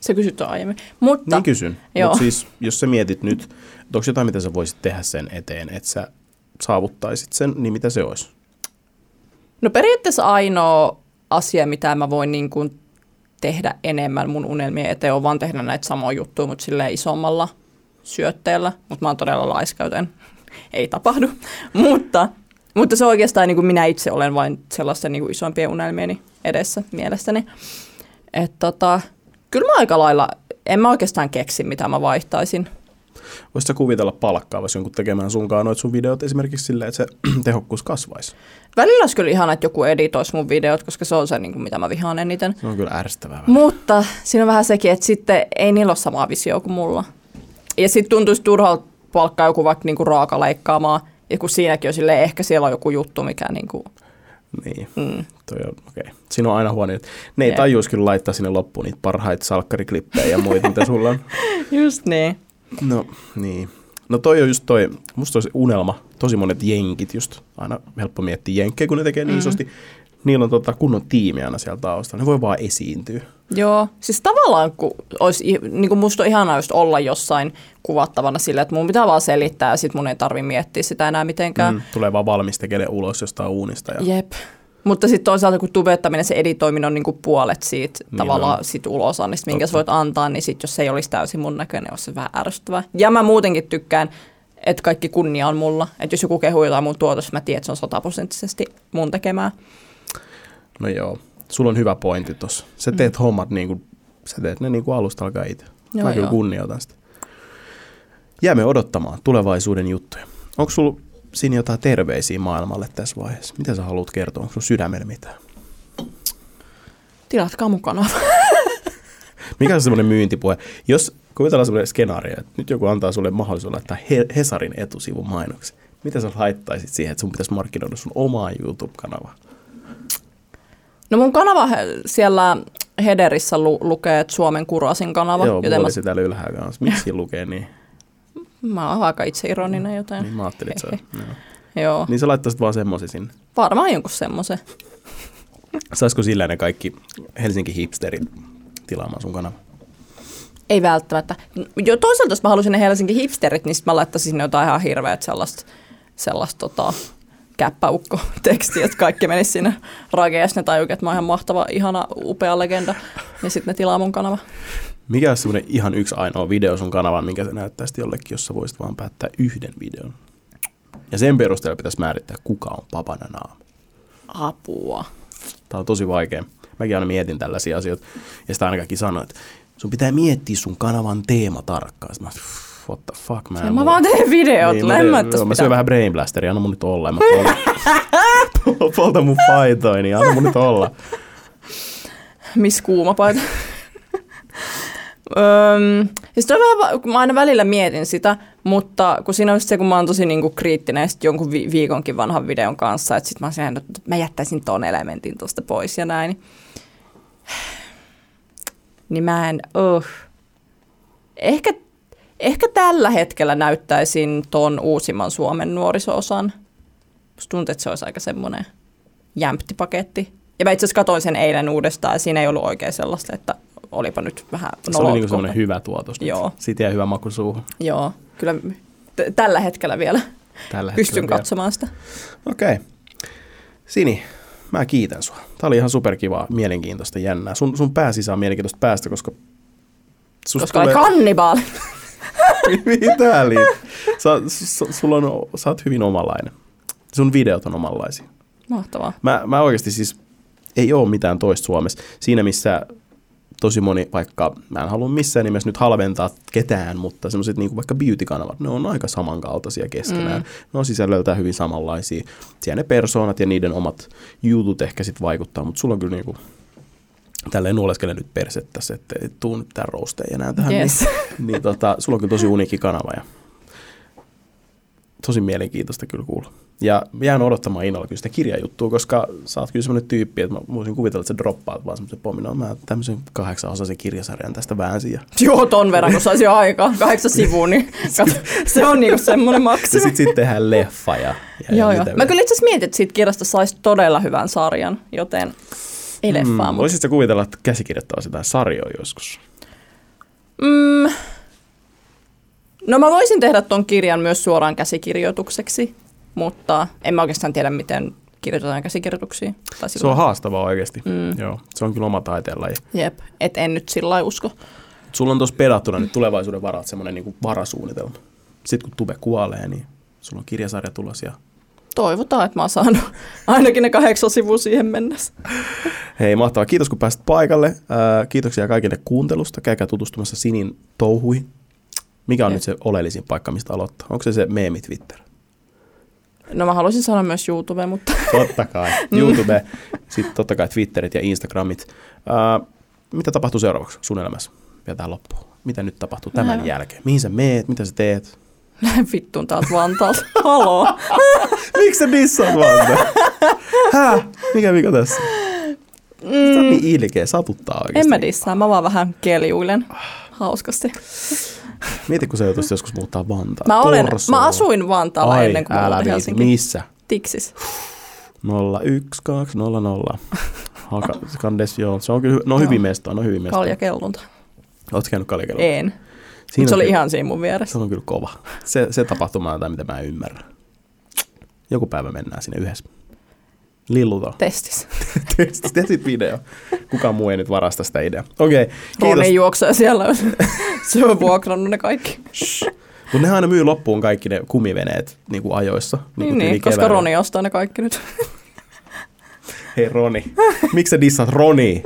S2: Se kysytty aiemmin. Mutta
S1: Niin kysyn. Mutta siis, jos sä mietit nyt, että onko jotain, mitä sä voisit tehdä sen eteen, että sä saavuttaisit sen, niin mitä se olisi?
S2: no periaatteessa ainoa asia, mitä mä voin niin kuin tehdä enemmän mun unelmien eteen, on vaan tehdä näitä samoja juttuja, mutta sille isommalla syötteellä. Mutta mä oon todella laiska, joten *laughs* ei tapahdu. *laughs* mutta, mutta se oikeastaan niin kuin minä itse olen vain sellaisten niin kuin isompien unelmieni edessä mielestäni. Että tota, kyllä mä aika lailla, en mä oikeastaan keksi, mitä mä vaihtaisin.
S1: Voisit sä kuvitella palkkaavasi jonkun tekemään sunkaan noit sun videot esimerkiksi silleen, että se *clears throat* tehokkuus kasvaisi?
S2: Välillä olisi kyllä ihana, että joku editoisi mun videot, koska se on se, niin kuin, mitä mä vihaan eniten.
S1: Se on kyllä ärsyttävää.
S2: Mutta siinä on vähän sekin, että sitten ei niillä ole samaa visioa kuin mulla. Ja sitten tuntuisi turhalta palkkaa joku vaikka niinku raaka leikkaamaan, ja kun siinäkin on silleen, ehkä siellä on joku juttu, mikä niinku,
S1: Niin,
S2: mm,
S1: toi on, okei. Okay. Siinä on aina huono. Ne ei tajuus kyllä laittaa sinne loppuun niitä parhaita salkkariklippejä ja muita, mitä sulla on. *laughs*
S2: just niin.
S1: No, niin. No toi on just toi, musta olisi unelma. Tosi monet jenkit just, aina helppo miettiä jenkkejä, kun ne tekee niin
S2: Mm.
S1: isosti. Niillä on tota kunnon tiimi aina siellä taustalla. Ne voi vaan esiintyä.
S2: Joo, siis tavallaan kun olisi, niin kuin musta on ihanaa just olla jossain kuvattavana sillä, että mun pitää vaan selittää ja sit mun ei tarvi miettiä sitä enää mitenkään.
S1: Mm, tulee vaan valmis tekemään ulos jostain uunista. Ja...
S2: Jep. Mutta sitten toisaalta kun tubettaminen, se editoiminen on niinku puolet siitä
S1: Niin
S2: niin tavallaan
S1: on.
S2: sit ulosannista, minkä
S1: Totta.
S2: sä voit antaa, niin sit jos se ei olisi täysin mun näköinen, olisi se vähän ärsyttävää. Ja mä muutenkin tykkään, että kaikki kunnia on mulla. Että jos joku kehuu jotain mun tuotosta, mä tiedän, että se on sataprosenttisesti mun tekemää.
S1: No joo, sulla on hyvä pointti tossa. Sä teet mm. hommat niin kuin, sä teet ne niin kuin alusta alkaa itse. Mä kyllä kunnioitan sitä. Jäämme odottamaan tulevaisuuden juttuja. Onko sulla siinä jotain terveisiä maailmalle tässä vaiheessa? Mitä sä haluat kertoa? Onko sulla sydämellä mitään?
S2: Tilatkaa mukana. *laughs*
S1: Mikä on semmoinen myyntipuhe? Jos kuvitellaan semmoinen skenaario, että nyt joku antaa sulle mahdollisuuden laittaa He- Hesarin etusivun mainoksen. Mitä sä laittaisit siihen, että sun pitäisi markkinoida sun omaa YouTube-kanavaa?
S2: No mun kanava siellä Hederissä lu- lukee, että Suomen Kurasin kanava.
S1: Joo,
S2: joten
S1: mulla
S2: mä,
S1: oli täällä ylhäällä kanssa. Miksi lukee niin?
S2: Mä oon aika itseironinen, joten
S1: Niin mä ajattelin, että se on. Joo.
S2: joo.
S1: Niin sä laittaisit vaan semmoisen sinne.
S2: Varmaan jonkun semmoisen. *laughs*
S1: Saisiko sillä ne kaikki Helsinki hipsterit tilaamaan sun kanava?
S2: Ei välttämättä. Jo toisaalta, jos mä halusin ne Helsingin hipsterit, niin sit mä laittaisin sinne jotain ihan hirveät sellaista, sellaista tota, käppäukko-tekstiä, että kaikki menisi sinne ja sit ne tajuivat, että mä oon ihan mahtava, ihana, upea legenda, niin sitten ne tilaa mun kanava.
S1: Mikä on semmoinen ihan yksi ainoa video sun kanavan, minkä sä näyttäisit jollekin, jos sä voisit vaan päättää yhden videon? Ja sen perusteella pitäisi määrittää, kuka on papana naama.
S2: Apua.
S1: Tämä on tosi vaikea. Mäkin aina mietin tällaisia asioita. Ja sitä aina kaikki sanoo, että sun pitää miettiä sun kanavan teema tarkkaan. Sitten mä, "Pff, what the fuck, mä en
S2: mä vaan teen videot,
S1: Niin, mä, joo, mä
S2: pitää.
S1: syön vähän Brain Blasteria, anna mun nyt olla. Mä poltan, *laughs* poltan mun paitoja, niin anna mun nyt olla.
S2: Miss kuuma paita. Öm, siis toi vähän, mä aina välillä mietin sitä, mutta kun siinä on se, kun mä oon tosi niinku kriittinen sit jonkun vi- viikonkin vanhan videon kanssa, että sit mä oon että mä jättäisin ton elementin tuosta pois ja näin. *sighs* Niin mä en, uh. Ehkä, ehkä tällä hetkellä näyttäisin ton uusimman Suomen nuoriso-osan. Musta tuntuu, että se olisi aika semmoinen jämpti paketti. Ja mä itse asiassa katsoin sen eilen uudestaan ja siinä ei ollut oikein sellaista, että olipa nyt vähän
S1: Se oli niinku semmoinen hyvä tuotos.
S2: Joo.
S1: Siitä jäi hyvä maku suuhun.
S2: Joo, kyllä t- tällä hetkellä vielä
S1: Tällä
S2: pystyn
S1: hetkellä vielä.
S2: katsomaan sitä.
S1: Okei. Okay. Sini, mä kiitän sua. Tää oli ihan superkivaa, mielenkiintoista, jännää. Sun, sun pääsisä on mielenkiintoista päästä, koska...
S2: Koska tulee... kannibaali. *laughs*
S1: Mitä? Sä, s- sulla on, sä oot hyvin omanlainen. Sun videot on omanlaisia.
S2: Mahtavaa.
S1: Mä, mä oikeasti siis, ei ole mitään toista Suomessa. Siinä missä tosi moni, vaikka mä en halua missään nimessä nyt halventaa ketään, mutta semmoiset niin vaikka beauty-kanavat, ne on aika samankaltaisia keskenään. Mm. Ne on sisällöltään hyvin samanlaisia. Siellä ne persoonat ja niiden omat jutut ehkä sitten vaikuttaa, mutta sulla on kyllä niin kuin, tälleen nuoleskelen nyt persettä että et tuu nyt tämän roosteen enää tähän.
S2: Yes.
S1: Niin, niin tota, sulla on kyllä tosi uniikki kanava ja tosi mielenkiintoista kyllä kuulla. Ja jään odottamaan innolla kyllä sitä kirjajuttua, koska sä oot kyllä semmoinen tyyppi, että mä voisin kuvitella, että sä droppaat vaan semmoisen pommin. No, mä tämmöisen kahdeksan osaisen kirjasarjan tästä väänsin. Ja... *laughs*
S2: Joo, ton verran, kun saisi jo aikaa. Kahdeksan sivua, niin *laughs* kat, se on niinku semmoinen maksimi.
S1: Ja sitten sit tehdään leffa ja, ja,
S2: joo, joo. Mä kyllä itse asiassa mietin, että siitä kirjasta saisi todella hyvän sarjan, joten ei leffaa. Mm, mutta...
S1: Voisitko kuvitella, että käsikirjoittaa sitä sarjoa joskus?
S2: Mm, No mä voisin tehdä ton kirjan myös suoraan käsikirjoitukseksi, mutta en mä oikeastaan tiedä, miten kirjoitetaan käsikirjoituksia. Tai
S1: se on haastavaa oikeasti. Mm. Joo, se on kyllä oma taiteenlaji.
S2: Jep, et en nyt sillä usko.
S1: Sulla on tuossa pedattuna nyt tulevaisuuden varat semmoinen niin varasuunnitelma. Sitten kun Tube kuolee, niin sulla on kirjasarja tulos ja
S2: toivotaan, että mä oon saanut *laughs* ainakin ne kahdeksan sivua siihen mennessä.
S1: Hei, mahtavaa. Kiitos kun pääsit paikalle. kiitoksia kaikille kuuntelusta. Käykää tutustumassa Sinin touhui. Mikä on Et. nyt se oleellisin paikka, mistä aloittaa? Onko se se meemi Twitter?
S2: No mä haluaisin sanoa myös YouTube, mutta... *laughs*
S1: Totta kai. YouTube, sitten totta kai Twitterit ja Instagramit. Uh, mitä tapahtuu seuraavaksi sun elämässä? Vielä tähän loppuun. Mitä nyt tapahtuu tämän Lähden. jälkeen? Mihin sä meet? Mitä sä teet?
S2: Lähden *laughs* vittuun taas Vantaalta. Haloo. *laughs*
S1: Miksi sä dissaat Vantaa? Häh? Mikä vika tässä? Mm. Sä niin ilkeä, satuttaa oikeasti.
S2: En mä dissaa, mä vaan vähän keljuilen hauskasti.
S1: Mieti, kun sä joutuisit *laughs* joskus muuttaa Vantaa.
S2: Mä, olen, mä asuin Vantaalla Ai, ennen kuin älä
S1: Helsinki. Missä?
S2: Tiksis.
S1: 01200. Kandes, joo. Se on kyllä, no hyvin mestoa, no hyvin mestoa.
S2: Kaljakellunta.
S1: Oletko käynyt kaljakellunta?
S2: En. Siinä se oli kyllä, ihan siinä mun vieressä.
S1: Se on kyllä kova. Se, se tapahtuma on mitä mä en ymmärrä. Joku päivä mennään sinne yhdessä. Lilluta.
S2: Testis. *laughs*
S1: Testis, tehtiin video. Kukaan muu ei nyt varasta sitä ideaa. Okei, okay,
S2: kiitos. Roni juoksee siellä. *laughs* Se on vuokrannut ne kaikki.
S1: Mutta nehän aina myy loppuun kaikki ne kumiveneet niin kuin ajoissa.
S2: Niin, niin, niin koska Roni ostaa ne kaikki nyt.
S1: Hei Roni, miksi sä dissat Roni?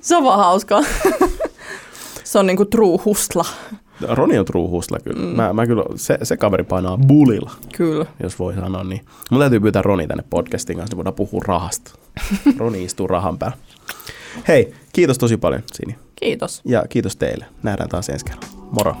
S2: Se on vaan hauskaa. Se on niinku true hustla.
S1: Roni on true hustla kyllä. Mm. Mä, mä kyllä se, se kaveri painaa bulilla.
S2: Kyllä.
S1: Jos voi sanoa niin. Mun täytyy pyytää Roni tänne podcastin kanssa, niin voidaan puhua rahasta. *laughs* Roni istuu rahan päällä. Hei, kiitos tosi paljon Sini.
S2: Kiitos.
S1: Ja kiitos teille. Nähdään taas ensi kerralla. Moro.